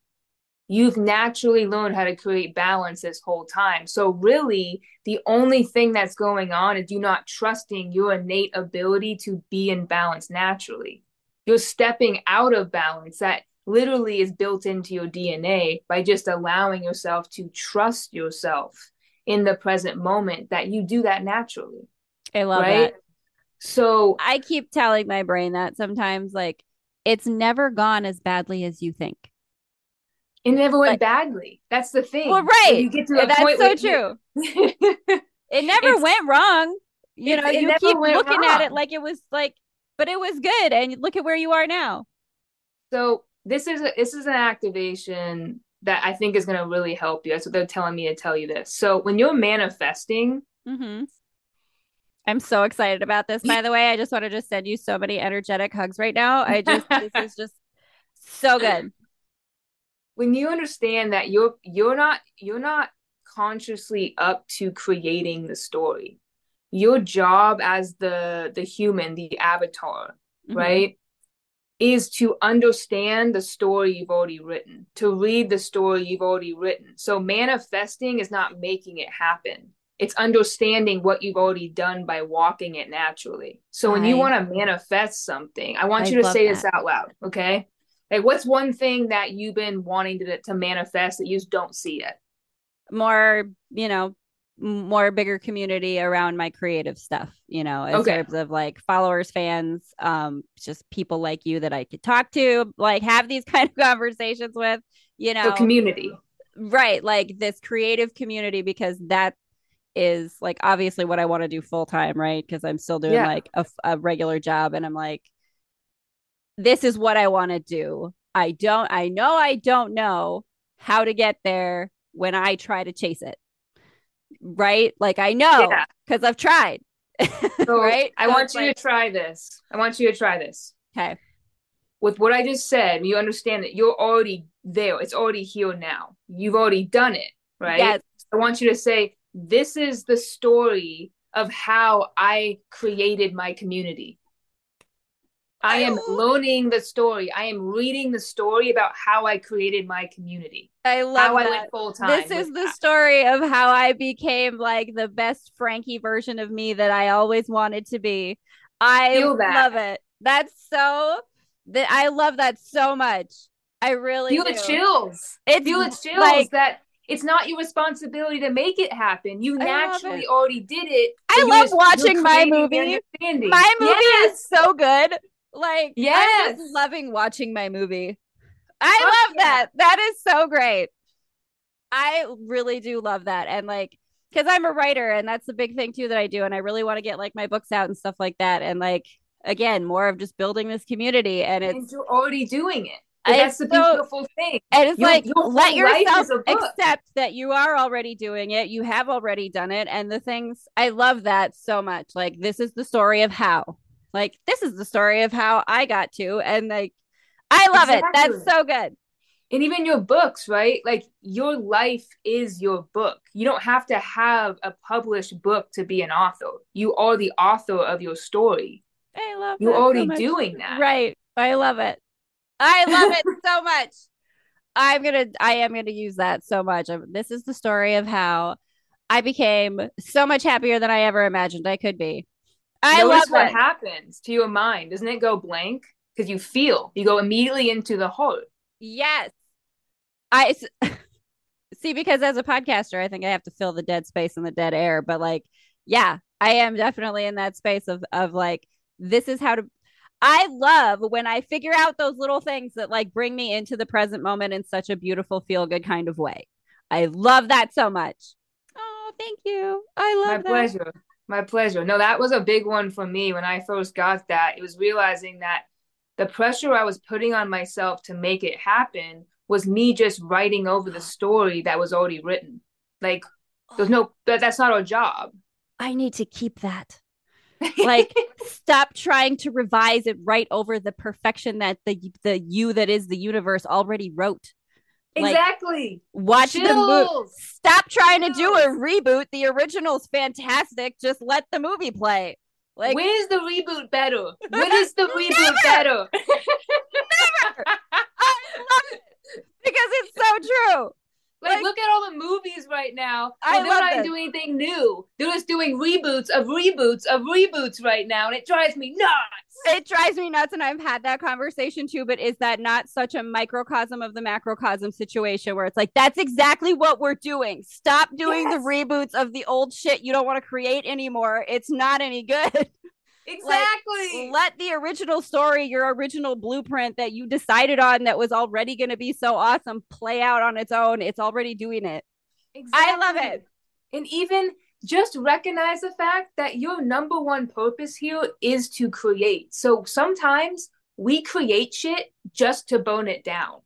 You've naturally learned how to create balance this whole time. So, really, the only thing that's going on is you not trusting your innate ability to be in balance naturally. You're stepping out of balance that literally is built into your DNA by just allowing yourself to trust yourself in the present moment that you do that naturally. I love right? that. So I keep telling my brain that sometimes, like, it's never gone as badly as you think. It never went badly. That's the thing. Well, right. you get to the That's point so true. You... it never it's, went wrong. You know, you keep looking wrong. at it like it was like, but it was good. And look at where you are now. So this is a, this is an activation that I think is going to really help you. That's what they're telling me to tell you this. So when you're manifesting, mm-hmm. I'm so excited about this. By the way, I just want to just send you so many energetic hugs right now. I just this is just so good. When you understand that you're you're not you're not consciously up to creating the story. Your job as the the human, the avatar, mm-hmm. right? Is to understand the story you've already written, to read the story you've already written. So manifesting is not making it happen it's understanding what you've already done by walking it naturally. So when I, you want to manifest something, I want I you to say that. this out loud, okay? Like what's one thing that you've been wanting to to manifest that you just don't see it? More, you know, more bigger community around my creative stuff, you know, in okay. terms of like followers, fans, um, just people like you that I could talk to, like have these kind of conversations with, you know, so community. Right, like this creative community because that is like obviously what I want to do full time, right? Because I'm still doing yeah. like a, a regular job, and I'm like, this is what I want to do. I don't, I know I don't know how to get there when I try to chase it, right? Like I know because yeah. I've tried, so right? I so want you like, to try this. I want you to try this. Okay. With what I just said, you understand that you're already there. It's already here now. You've already done it, right? Yes. I want you to say, this is the story of how I created my community. I am learning the story. I am reading the story about how I created my community. I love how that. I went full time. This is the that. story of how I became like the best Frankie version of me that I always wanted to be. I love it. That's so that I love that so much. I really feel do. the chills. It's feel the chills like, that it's not your responsibility to make it happen. You naturally already did it. I love just, watching my movie. My movie yes. is so good. Like, yes. I'm loving watching my movie. I Fuck love yeah. that. That is so great. I really do love that. And like, because I'm a writer and that's the big thing too that I do. And I really want to get like my books out and stuff like that. And like, again, more of just building this community. And it's and you're already doing it Like, that's the so, beautiful thing. And it's your, like your let yourself accept that you are already doing it. You have already done it. And the things I love that so much. Like this is the story of how. Like this is the story of how I got to. And like I love exactly. it. That's so good. And even your books, right? Like your life is your book. You don't have to have a published book to be an author. You are the author of your story. I love You're already so doing that. Right. I love it. I love it so much. I'm gonna I am gonna use that so much. Um, this is the story of how I became so much happier than I ever imagined I could be. I Notice love what it. happens to your mind. Doesn't it go blank? Because you feel you go immediately into the hole. Yes. I see because as a podcaster, I think I have to fill the dead space and the dead air. But like, yeah, I am definitely in that space of of like this is how to I love when I figure out those little things that like bring me into the present moment in such a beautiful, feel good kind of way. I love that so much. Oh, thank you. I love My that. pleasure. My pleasure. No, that was a big one for me when I first got that. It was realizing that the pressure I was putting on myself to make it happen was me just writing over the story that was already written. Like there's no that, that's not our job. I need to keep that like stop trying to revise it right over the perfection that the the you that is the universe already wrote like, exactly. watch Chills. the movie stop trying Chills. to do a reboot. The original's fantastic. Just let the movie play. Like when is the reboot better? When is the reboot better? Never! I love it because it's so true like, like, look at all the movies right now. I they're not doing anything new. They're just doing reboots of reboots of reboots right now, and it drives me nuts. It drives me nuts, and I've had that conversation too. But is that not such a microcosm of the macrocosm situation where it's like that's exactly what we're doing? Stop doing yes. the reboots of the old shit you don't want to create anymore. It's not any good. Exactly. Like, let the original story, your original blueprint that you decided on that was already going to be so awesome, play out on its own. It's already doing it. Exactly. I love it. And even just recognize the fact that your number one purpose here is to create. So sometimes we create shit just to bone it down,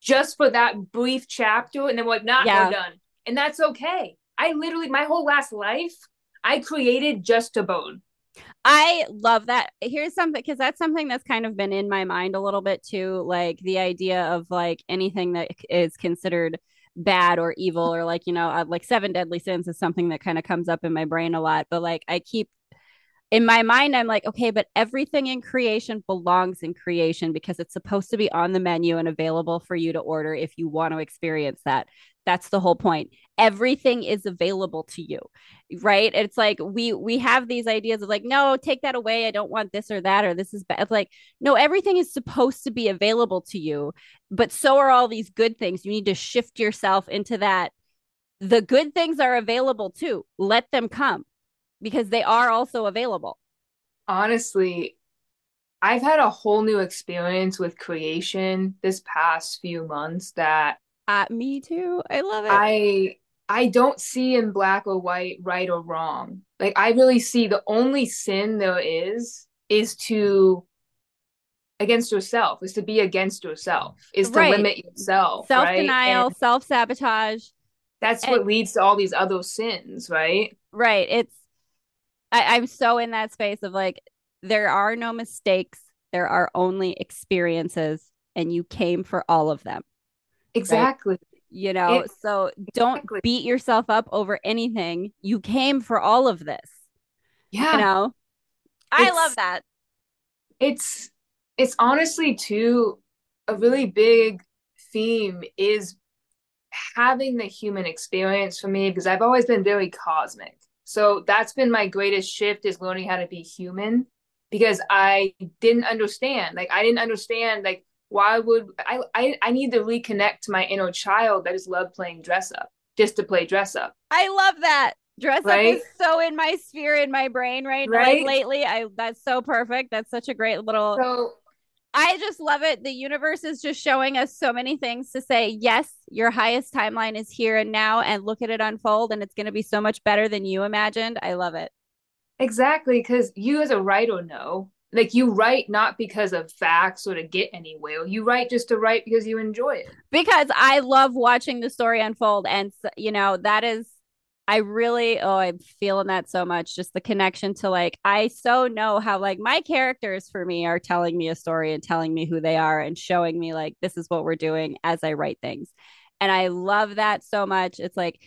just for that brief chapter. And then we're like, not yeah. we're done. And that's okay. I literally, my whole last life, I created just to bone. I love that. Here's something because that's something that's kind of been in my mind a little bit too. Like the idea of like anything that is considered bad or evil or like, you know, uh, like seven deadly sins is something that kind of comes up in my brain a lot. But like I keep in my mind, I'm like, okay, but everything in creation belongs in creation because it's supposed to be on the menu and available for you to order if you want to experience that. That's the whole point. Everything is available to you, right? It's like we we have these ideas of like, no, take that away. I don't want this or that or this is bad. It's like, no, everything is supposed to be available to you, but so are all these good things. You need to shift yourself into that. The good things are available too. Let them come because they are also available. Honestly, I've had a whole new experience with creation this past few months that uh, me too. I love it. I I don't see in black or white right or wrong. Like I really see the only sin there is is to against yourself, is to be against yourself, is to limit yourself. Self-denial, right? self-sabotage. That's and, what leads to all these other sins, right? Right. It's I, I'm so in that space of like there are no mistakes, there are only experiences, and you came for all of them. Exactly. Right? You know, it, so don't exactly. beat yourself up over anything. You came for all of this. Yeah. You know, I love that. It's, it's honestly too a really big theme is having the human experience for me because I've always been very cosmic. So that's been my greatest shift is learning how to be human because I didn't understand. Like I didn't understand like why would I, I I need to reconnect to my inner child that just loved playing dress up just to play dress up. I love that. Dress right? up is so in my sphere in my brain right, right? Like lately. I that's so perfect. That's such a great little so I just love it. The universe is just showing us so many things to say, yes, your highest timeline is here and now, and look at it unfold, and it's going to be so much better than you imagined. I love it. Exactly. Because you, as a writer, know like you write not because of facts or to get anywhere. You write just to write because you enjoy it. Because I love watching the story unfold. And, you know, that is, I really, oh, I'm feeling that so much. Just the connection to like, I so know how like my characters for me are telling me a story and telling me who they are and showing me like, this is what we're doing as I write things. And I love that so much. It's like,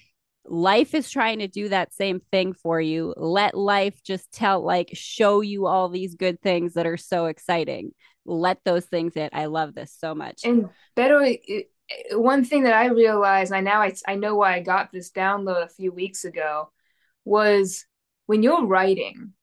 life is trying to do that same thing for you. Let life just tell, like, show you all these good things that are so exciting. Let those things in. I love this so much. And better, one thing that I realized, I now I, I know why I got this download a few weeks ago, was when you're writing,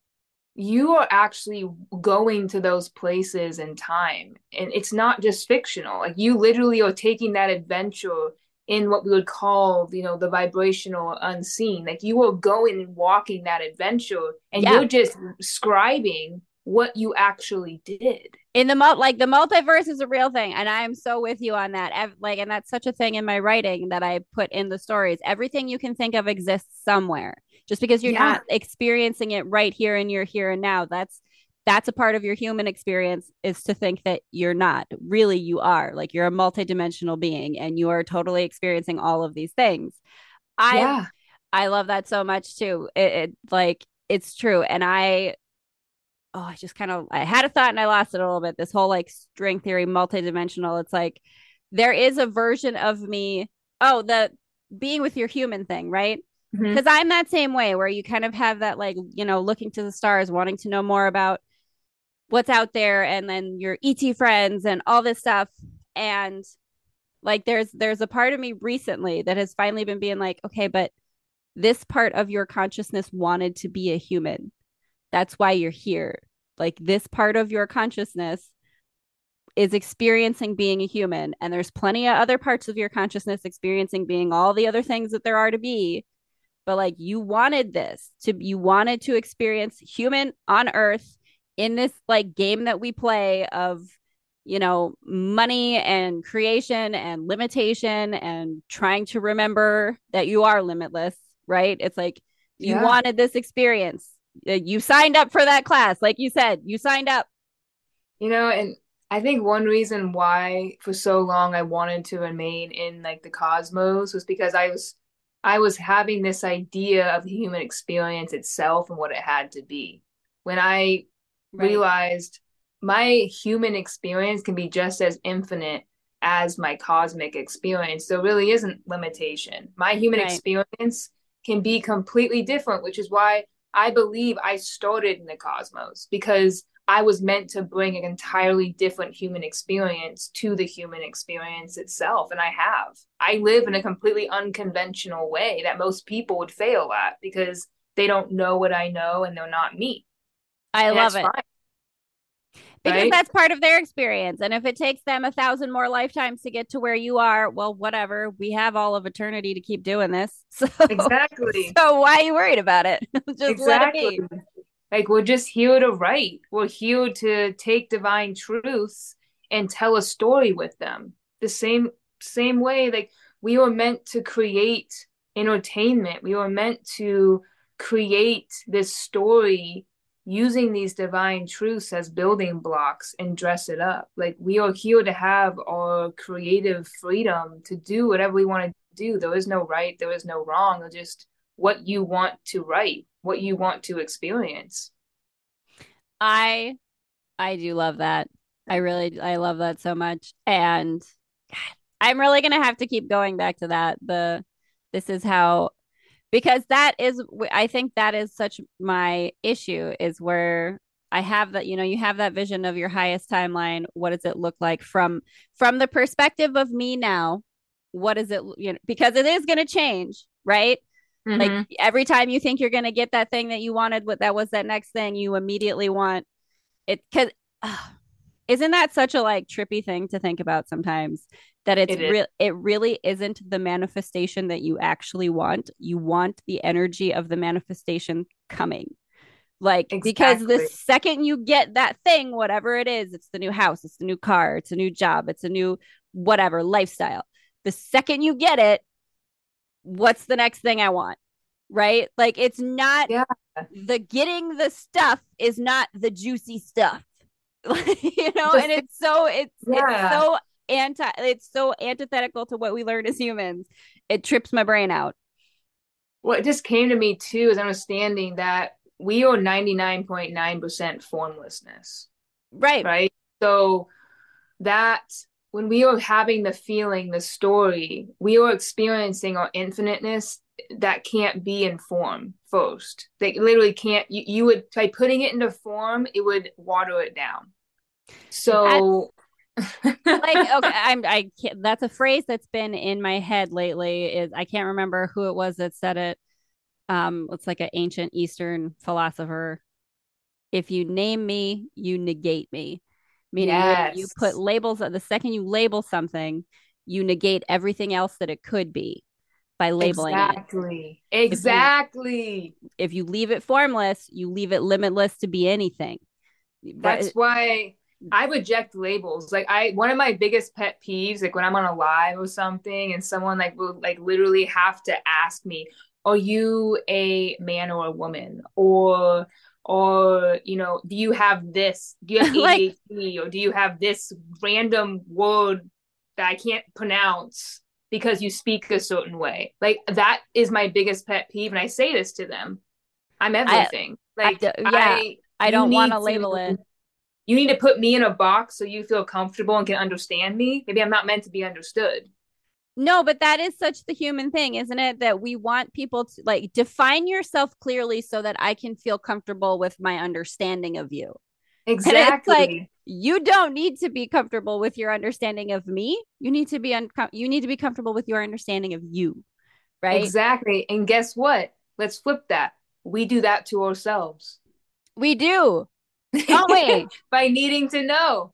you are actually going to those places in time. And it's not just fictional. Like you literally are taking that adventure in what we would call, you know, the vibrational unseen. Like you are going and walking that adventure and yeah. you're just scribing what you actually did. In the mul- like the multiverse is a real thing and I am so with you on that. like and that's such a thing in my writing that I put in the stories. Everything you can think of exists somewhere. Just because you're yeah. not experiencing it right here and you're here and now, that's that's a part of your human experience is to think that you're not really you are like you're a multidimensional being and you are totally experiencing all of these things i yeah. i love that so much too it, it like it's true and i oh i just kind of i had a thought and i lost it a little bit this whole like string theory multidimensional it's like there is a version of me oh the being with your human thing right because mm-hmm. i'm that same way where you kind of have that like you know looking to the stars wanting to know more about what's out there and then your ET friends and all this stuff. And like there's there's a part of me recently that has finally been being like, okay, but this part of your consciousness wanted to be a human. That's why you're here. Like this part of your consciousness is experiencing being a human and there's plenty of other parts of your consciousness experiencing being all the other things that there are to be but like you wanted this to you wanted to experience human on earth in this like game that we play of you know money and creation and limitation and trying to remember that you are limitless right it's like you yeah. wanted this experience Uh, you signed up for that class like you said you signed up you know and i think one reason why for so long i wanted to remain in like the cosmos was because i was i was having this idea of the human experience itself and what it had to be when i right. realized my human experience can be just as infinite as my cosmic experience. There really isn't limitation. My human right. experience can be completely different, which is why I believe I started in the cosmos because I was meant to bring an entirely different human experience to the human experience itself. And I have. I live in a completely unconventional way that most people would fail at because they don't know what I know and they're not me. I love it. Fine. Because right? that's part of their experience. And if it takes them a thousand more lifetimes to get to where you are, well, whatever. We have all of eternity to keep doing this. So, exactly. So why are you worried about it? just exactly. let it be. Like we're just here to write. We're here to take divine truths and tell a story with them. The same same way, like we were meant to create entertainment. We were meant to create this story using these divine truths as building blocks and dress it up. Like we are here to have our creative freedom to do whatever we want to do. There is no right, there is no wrong. Just what you want to write, what you want to experience. I I do love that. I really I love that so much. And I'm really gonna have to keep going back to that. The this is how because that is i think that is such my issue is where i have that you know you have that vision of your highest timeline. What does it look like from from the perspective of me now? What is it you know because it is going to change right? Mm-hmm. like every time you think you're going to get that thing that you wanted what that was that next thing you immediately want it because isn't that such a like trippy thing to think about sometimes? That it's it real it really isn't the manifestation that you actually want. You want the energy of the manifestation coming. Like exactly. because the second you get that thing whatever it is it's the new house it's the new car it's a new job it's a new whatever lifestyle. The second you get it what's the next thing i want? Right? Like it's not yeah. the getting the stuff is not the juicy stuff. you know, Just- and it's so it's Yeah. it's so anti it's so antithetical to what we learn as humans. It trips my brain out. what just came to me too is understanding that we are 99.9% formlessness, Right. right? So that when we are having the feeling, the story, we are experiencing our infiniteness that can't be in form first. They literally can't, you, you would, by putting it into form, it would water it down. So, like okay i'm i can't that's a phrase that's been in my head lately is i can't remember who it was that said it. Um it's like an ancient eastern philosopher. If you name me you negate me. Meaning when you put labels the second you label something you negate everything else that it could be by labeling it exactly, exactly. if you leave it formless you leave it limitless to be anything That's why I reject labels. Like I one of my biggest pet peeves, like when I'm on a live or something and someone like will like literally have to ask me, Are you a man or a woman? Or or you know, do you have this? Do you have Like- ADHD or do you have this random word that I can't pronounce because you speak a certain way? Like that is my biggest pet peeve. And I say this to them. I'm everything. like d- yeah. I i don't want to label it You need to put me in a box so you feel comfortable and can understand me. Maybe I'm not meant to be understood. No, but that is such the human thing, isn't it? That we want people to like define yourself clearly so that I can feel comfortable with my understanding of you. Exactly. like- You don't need to be comfortable with your understanding of me. You need to be un- you need to be comfortable with your understanding of you. Right? Exactly. And guess what? Let's flip that. We do that to ourselves. We do. Don't we? By needing to know.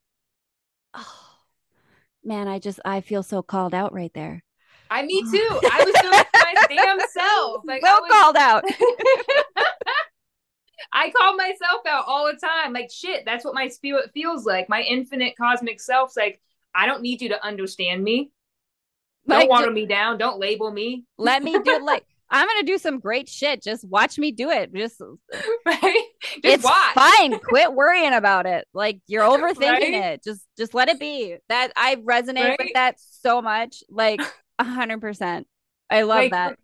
Oh, man, I just I feel so called out right there. I me too. I was doing my damn self. Like well was- called out. I call myself out all the time. Like shit, that's what my spirit feels like. My infinite cosmic self's like, I don't need you to understand me. Don't Like, water ju- me down. Don't label me. let me do like I'm gonna do some great shit. Just watch me do it. Just right? Just it's watch. fine. Quit worrying about it. Like you're overthinking Right? it. Just just let it be. That I resonate with that so much. Like a hundred percent. I love Like, that.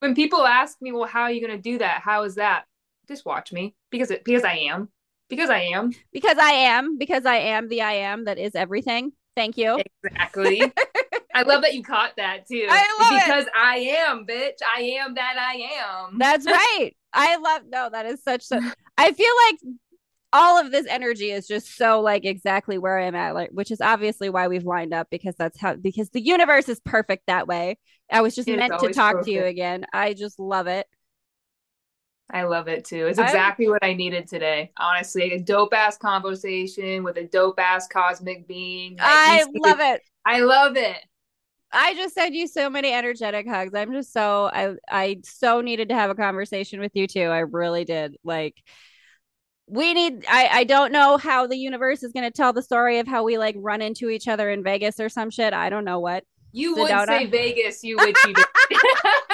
When people ask me, "Well, how are you going to do that? How is that?" Just watch me because it because I am because I am Because I am, because I am the I am that is everything. Thank you. exactly. I love that you caught that too. I love it. because I am, bitch. I am that I am. That's right. I love no, that is such I feel like all of this energy is just so like exactly where I'm at, like which is obviously why we've lined up because that's how because the universe is perfect that way. I was just It meant to talk to you again. I just love it. I love it too. It's I- exactly what I needed today. Honestly, a dope ass conversation with a dope ass cosmic being. Like, I love it. I love it. I just send you so many energetic hugs. I'm just so I I so needed to have a conversation with you too. I really did. Like we need I I don't know how the universe is going to tell the story of how we like run into each other in Vegas or some shit. I don't know what. You would say Vegas, you would you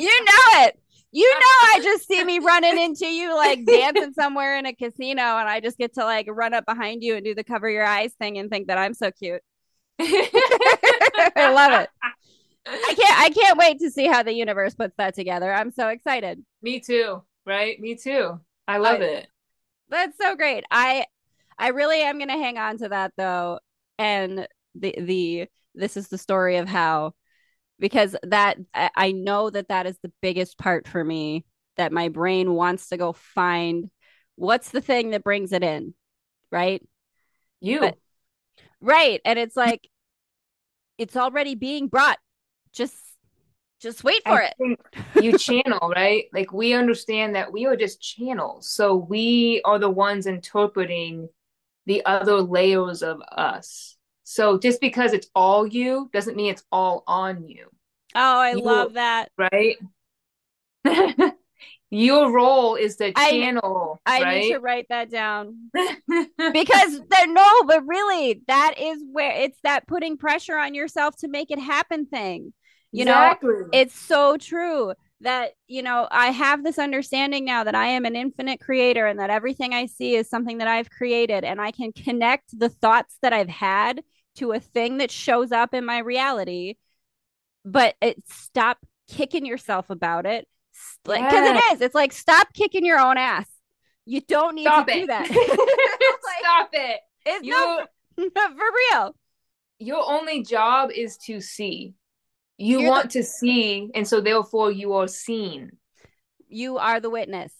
You know it. You know I just see me running into you like dancing somewhere in a casino and I just get to like run up behind you and do the cover your eyes thing and think that I'm so cute. I love it. I can't I can't wait to see how the universe puts that together. I'm so excited. Me too, right? Me too. I love I- it. That's so great. I I really am gonna hang on to that though. And the the this is the story of how because that I, know that that is the biggest part for me that my brain wants to go find what's the thing that brings it in, right? You. But- Right. And it's like it's already being brought. Just just wait for I it. you channel, right? Like we understand that we are just channels. So we are the ones interpreting the other layers of us. So just because it's all you doesn't mean it's all on you, Oh, I You- love that. right? Your role is the channel, I right? need to write that down. because there no but really that is where it's that putting pressure on yourself to make it happen thing you know it's so true that you know i have this understanding now that i am an infinite creator and that everything i see is something that i've created and i can connect the thoughts that i've had to a thing that shows up in my reality but it stop kicking yourself about it like because Yes. it is it's like stop kicking your own ass you don't need Stop to do it. that Stop it. it's You no, not for real your only job is to see. You You're the- want to see, and so therefore you are seen. you are the witness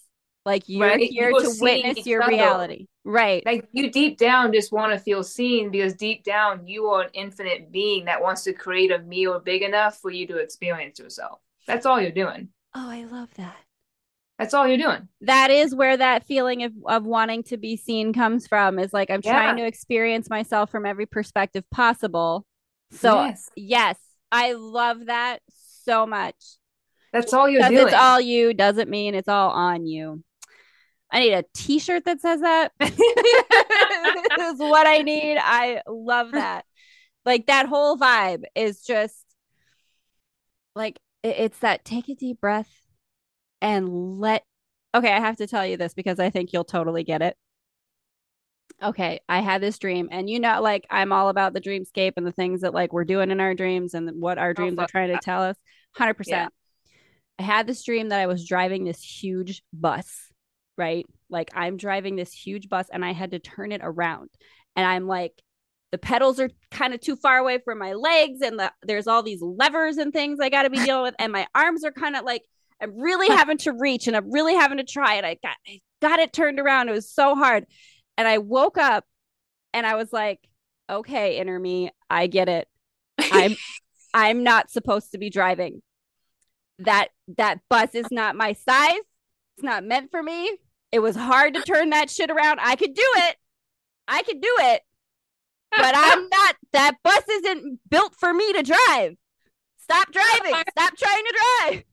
like you're Right? here You're to witness your other. reality right Like you deep down just want to feel seen because deep down you are an infinite being that wants to create a meal big enough for you to experience yourself. That's all you're doing. oh i love that That's all you're doing. that is where that feeling of, of wanting to be seen comes from is like i'm trying to experience myself from every perspective possible so yes, yes. i love that so much That's all you're doing. it's all you doesn't mean it's all on you i need a t-shirt that says that. this is what i need. I love that. Like that whole vibe is just like it's that take a deep breath and let okay i have to tell you this because i think you'll totally get it. Okay i had this dream and you know like i'm all about the dreamscape and the things that like we're doing in our dreams and what our oh, dreams are fuck trying to tell us. 100% Yeah. i had this dream that i was driving this huge bus right? Like i'm driving this huge bus and i had to turn it around. And i'm like the pedals are kind of too far away from my legs and the, there's all these levers and things i got to be dealing with. And my arms are kind of like i'm really having to reach and i'm really having to try And i got i got it turned around. It was so hard. And i woke up and i was like okay inner me i get it. I'm i'm not supposed to be driving. That that bus is not my size it's not meant for me. It was hard to turn that shit around. I could do it. I could do it. But i'm not that bus isn't built for me to drive. Stop driving. Stop trying to drive.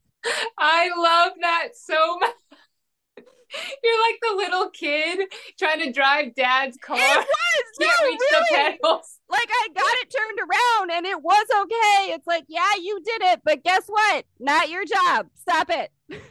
I love that so much. You're like the little kid trying to drive dad's car. it was no really like I got it turned around and it was okay. It's like, yeah, you did it, but guess what? Not your job. Stop it.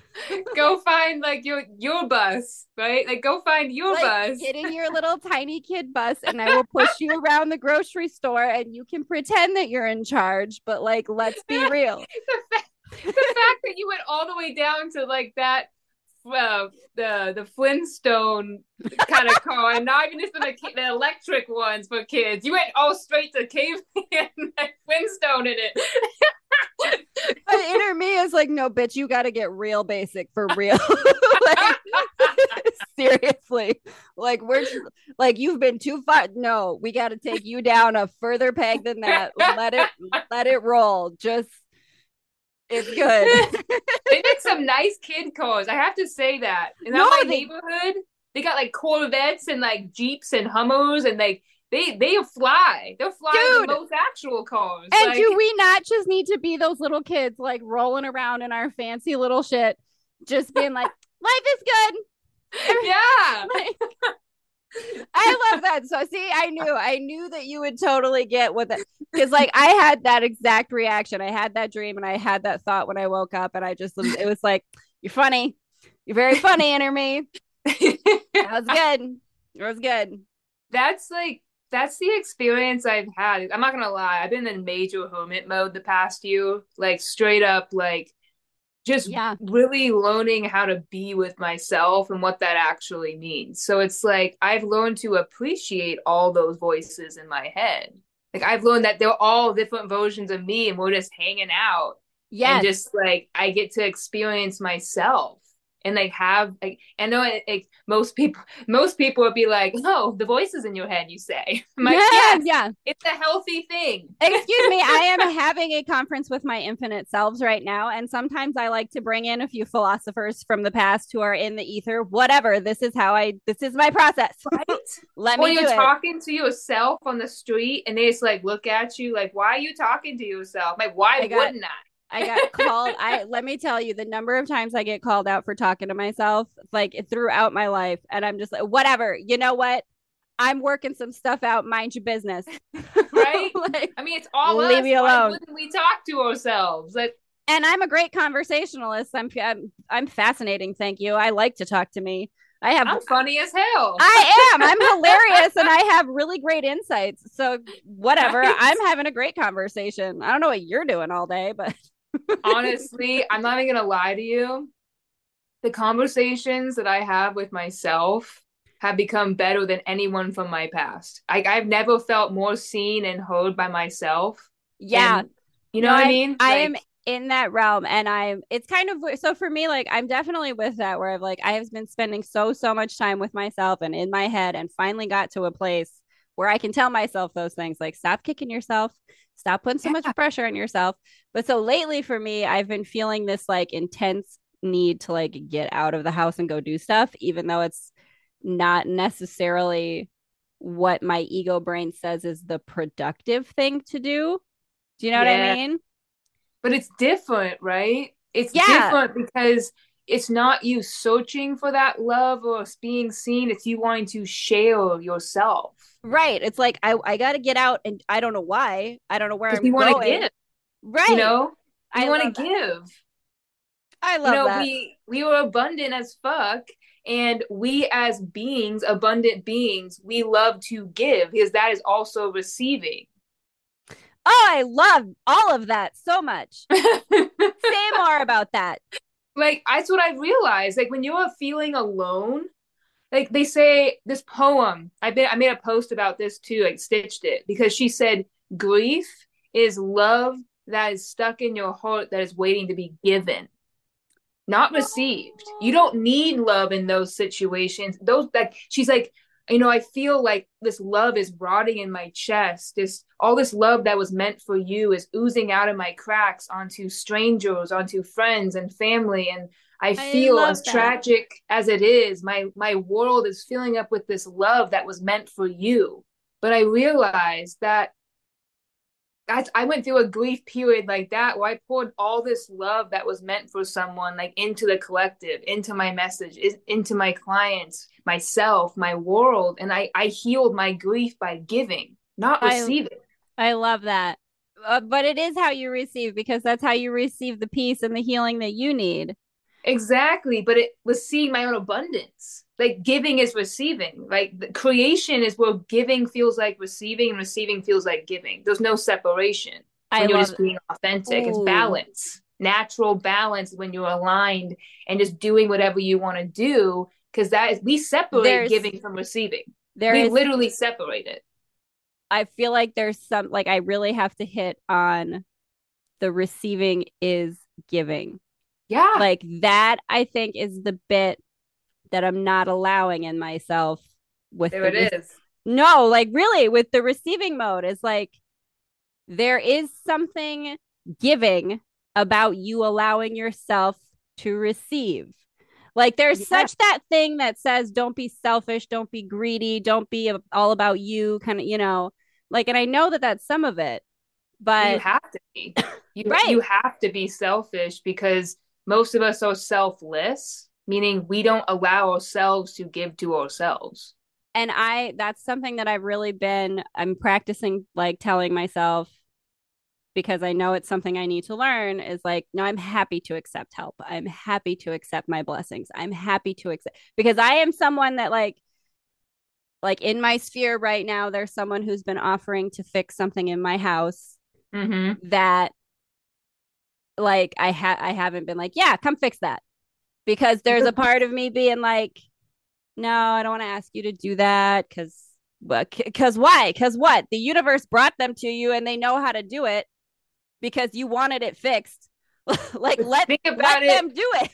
Go find like your your bus, right? Like go find your Like, bus. Get in your little tiny kid bus and I will push you around the grocery store and you can pretend that you're in charge, but like, let's be real. the, fact, the fact that you went all the way down to like that uh, the the Flintstone kind of car, and not even just the, the electric ones for kids. You went all straight to caveman like Flintstone in it. But inner me is like, no, bitch, you got to get real basic for real. like, seriously. Like, we're like, you've been too far. No, we got to take you down a further peg than that. Let it, let it roll. Just, it's good. they make some nice kid cars. I have to say that. In No, my they- neighborhood, they got like Corvettes and like Jeeps and Hummers, and like they they fly. They're flying Dude. the most actual cars. And like, do we not just need to be those little kids like rolling around in our fancy little shit, just being like, life is good. yeah. Like, I love that. So see, I knew, I knew that you would totally get what that because like I had that exact reaction. I had that dream and I had that thought when I woke up, and I just it was like, you're funny, you're very funny, inner me. That was good. It was good. that's like that's the experience I've had. I'm not gonna lie, I've been in major hermit mode the past year, like straight up, like just Yeah. really learning how to be with myself and what that actually means. So it's like I've learned to appreciate all those voices in my head. Like I've learned that they're all different versions of me, and we're just hanging out Yeah. and just like I get to experience myself and like have like I know it, like most people most people would be like, oh, the voice is in your head, you say. Like, yeah, yes, yeah. it's a healthy thing. Excuse me, I am having a conference with my infinite selves right now. And sometimes I like to bring in a few philosophers from the past who are in the ether. Whatever. This is how I, this is my process. Right? Let when me you're it. talking to yourself on the street and they just like look at you like, why are you talking to yourself? Like, why I wouldn't I? I got called. I let me tell you the number of times I get called out for talking to myself, like throughout my life, and I'm just like, whatever. You know what? I'm working some stuff out. Mind your business, Right? like, I mean, it's all Leave us. me Why alone. wouldn't we talk to ourselves? Like, and I'm a great conversationalist. I'm, I'm I'm fascinating. Thank you. I like to talk to me. I have I'm funny as hell. I am. I'm hilarious and I have really great insights. So whatever. Nice. I'm having a great conversation. I don't know what you're doing all day, but Honestly, I'm not even gonna lie to you. The conversations that I have with myself have become better than anyone from my past. Like I've never felt more seen and heard by myself. yeah. And, you know No, what I I- mean? I Like, am in that realm and I'm it's kind of so for me like I'm definitely with that where I've like I have been spending so so much time with myself and in my head and finally got to a place where I can tell myself those things like stop kicking yourself. Stop putting so much pressure on yourself. But so lately for me I've been feeling this like intense need to like get out of the house and go do stuff even though it's not necessarily what my ego brain says is the productive thing to do. Do you know what I mean? But it's different, right? It's Yeah. different because it's not you searching for that love or being seen, it's you wanting to share yourself. Right. It's like I I got to get out and I don't know why. I don't know where I'm you want to going. give, Right. you know? I want to give. I love you know that. we we were abundant as fuck and we as beings abundant beings we love to give because that is also receiving oh, I love all of that so much. Say more about that. Like that's what i realized. Like when you're feeling alone like they say this poem i been i made a post about this too like stitched it because she said grief is love that is stuck in your heart that is waiting to be given not received. You don't need love in those situations. Those like she's like you know i feel like this love is rotting in my chest. This all this love that was meant for you is oozing out of my cracks onto strangers onto friends and family. And i I feel as that. tragic as it is my my world is filling up with this love that was meant for you. But i realized that I, I went through a grief period like that where I poured all this love that was meant for someone like into the collective, into my message, into my clients, myself, my world, and I I healed my grief by giving, not I- receiving. I love that. Uh, but it is how you receive because that's how you receive the peace and the healing that you need. Exactly, but it was seeing my own abundance. Like giving is receiving. Like the creation is where giving feels like receiving and receiving feels like giving. There's no separation. I when you're just being authentic. It's balance, natural balance when you're aligned and just doing whatever you want to do. Because that is, we separate There's- giving from receiving. there we is literally separate it. I feel like there's some like I really have to hit on the receiving is giving. Yeah. Like that I think is the bit that I'm not allowing in myself with there the it is. No, like really with the receiving mode is like there is something giving about you allowing yourself to receive. Like there's Yeah. such that thing that says don't be selfish, don't be greedy, don't be all about you kind of, you know. Like and I know that that's some of it. But you have to be. You, Right. you have to be selfish because most of us are selfless, meaning we don't allow ourselves to give to ourselves. and I that's something that I've really been I'm practicing like telling myself because I know it's something I need to learn is like no I'm happy to accept help. I'm happy to accept my blessings. I'm happy to accept because I am someone that like like in my sphere right now there's someone who's been offering to fix something in my house Mm-hmm. that like I ha I haven't been like, yeah, come fix that. Because there's a part of me being like, no, I don't want to ask you to do that because because why? Because what? The universe brought them to you and they know how to do it because you wanted it fixed. like let think about let it. them do it.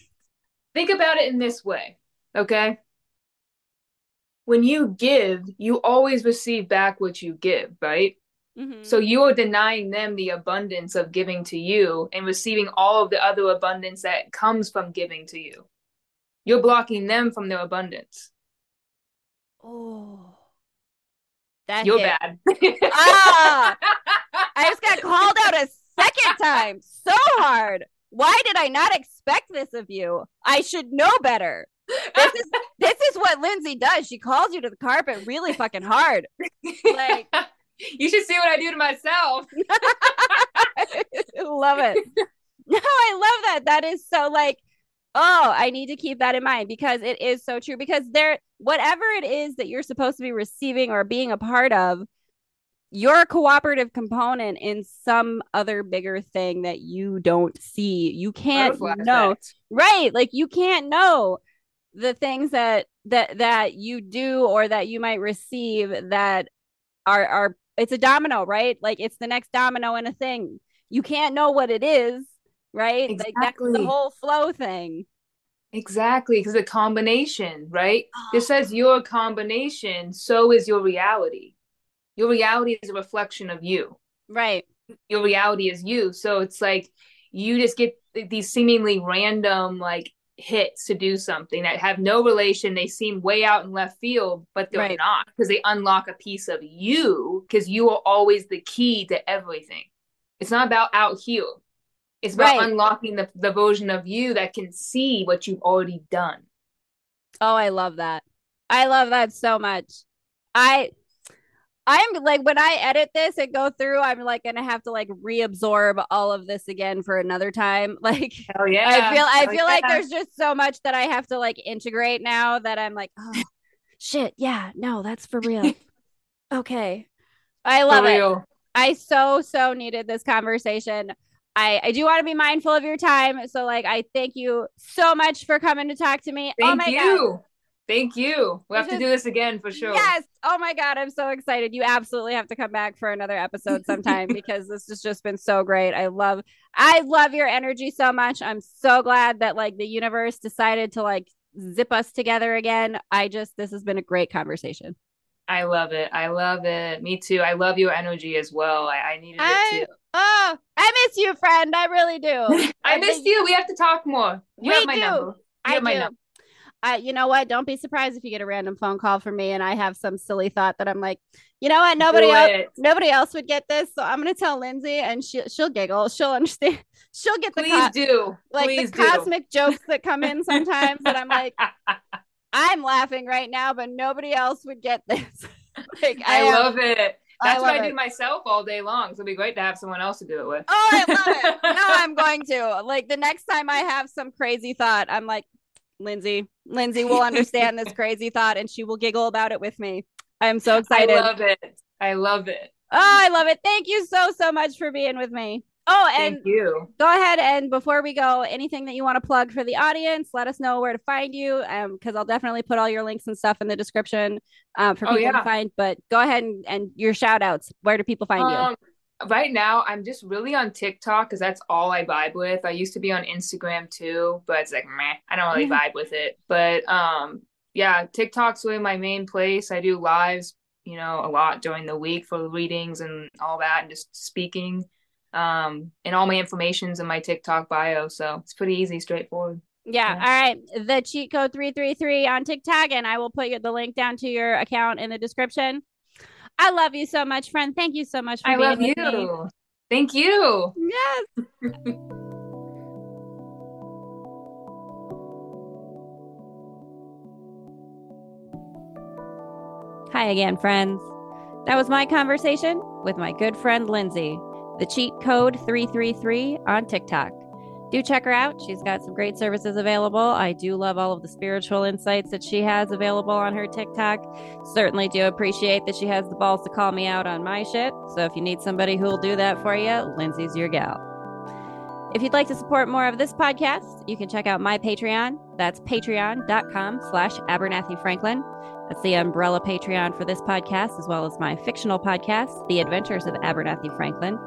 Think about it in this way, okay? When you give, you always receive back what you give, right? Mhm. So you are denying them the abundance of giving to you and receiving all of the other abundance that comes from giving to you. You're blocking them from their abundance. oh, that You're hit. bad. Ah! I just got called out a second time so hard. Why did I not expect this of you? I should know better. This is this is what Lindsey does. She calls you to the carpet really fucking hard. Like- you should see what I do to myself. Love it. No, I love that. That is so like, oh, I need to keep that in mind because it is so true. Because there, whatever it is that you're supposed to be receiving or being a part of, you're a cooperative component in some other bigger thing that you don't see. You can't know. effect. Right. Like you can't know the things that that that you do or that you might receive that are are it's a domino, right? Like it's the next domino in a thing. You can't know what it is, right? Exactly. Like that's the whole flow thing. Exactly, because the combination, right? Ah. Oh. It says your combination, so is your reality. Your reality is a reflection of you. Right. Your reality is you. So it's like you just get these seemingly random like hits to do something that have no relation. They seem way out in left field, but they're Right. not because they unlock a piece of you because you are always the key to everything. It's not about out here. It's about Right. unlocking the, the version of you that can see what you've already done. Oh, I love that. I love that so much. I I'm like when I edit this and go through, I'm like gonna have to like reabsorb all of this again for another time. Like Hell yeah. I feel I feel like there's just so much that I have to like integrate now that I'm like, oh shit, yeah, no, that's for real. okay. I love it. I so so needed this conversation. I I do want to be mindful of your time, so like I thank you so much for coming to talk to me. oh Thank my god. Thank you. We'll have to do this again for sure. Yes. Oh my God. I'm so excited. You absolutely have to come back for another episode sometime because this has just been so great. I love, I love your energy so much. I'm so glad that like the universe decided to like zip us together again. I just, this has been a great conversation. I love it. I love it. Me too. I love your energy as well. I, I needed I- it too. Oh, I miss you, friend. I really do. I missed you. We have to talk more. You We have my do. number. You I have my do. number. I, you know what? Don't be surprised if you get a random phone call from me and I have some silly thought that I'm like, you know what? Nobody else, nobody else would get this, so I'm gonna tell Lindsey, and she she'll giggle. She'll understand. She'll get the Please co- do. like Please the do. cosmic jokes that come in sometimes, and I'm like, I'm laughing right now, but nobody else would get this. like I am- love it. I That's what love I it. do myself all day long. So it'd be great to have someone else to do it with. Oh, I love it. No, I'm going to. Like the next time I have some crazy thought, I'm like, Lindsey, Lindsey will understand this crazy thought and she will giggle about it with me. I'm so excited. I love it. I love it. oh, I love it. Thank you so, so much for being with me. Oh, and Thank you. go ahead and before we go, anything that you want to plug for the audience, let us know where to find you. Um, because I'll definitely put all your links and stuff in the description um for Oh, people to find. But go ahead and, and your shout outs. Where do people find you? Right now, I'm just really on TikTok because that's all I vibe with. I used to be on Instagram too, but it's like meh, I don't really vibe with it. But um, yeah, TikTok's really my main place. I do lives, you know, a lot during the week for readings and all that, and just speaking. Um, and all my information's in my TikTok bio, so it's pretty easy, straightforward. Yeah. Yeah. All right. The cheat code 333 on TikTok, and I will put the link down to your account in the description. I love you so much, friend. Thank you so much for being here. I love you. me. Thank you. Yes. Hi again, friends. That was my conversation with my good friend Lindsey. The cheat code 333 on TikTok. Do check her out. She's got some great services available. I do love all of the spiritual insights that she has available on her TikTok. Certainly do appreciate that she has the balls to call me out on my shit. So if you need somebody who will do that for you, Lindsey's your gal. If you'd like to support more of this podcast, you can check out my Patreon. That's patreon.com slash Abernathy Franklin. That's the umbrella Patreon for this podcast, as well as my fictional podcast, The Adventures of Abernathy Franklin.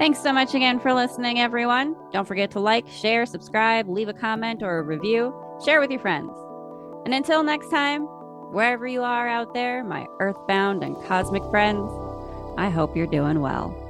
Thanks so much again for listening, everyone. Don't forget to like, share, subscribe, leave a comment or a review, share with your friends. And until next time, wherever you are out there, my earthbound and cosmic friends, I hope you're doing well.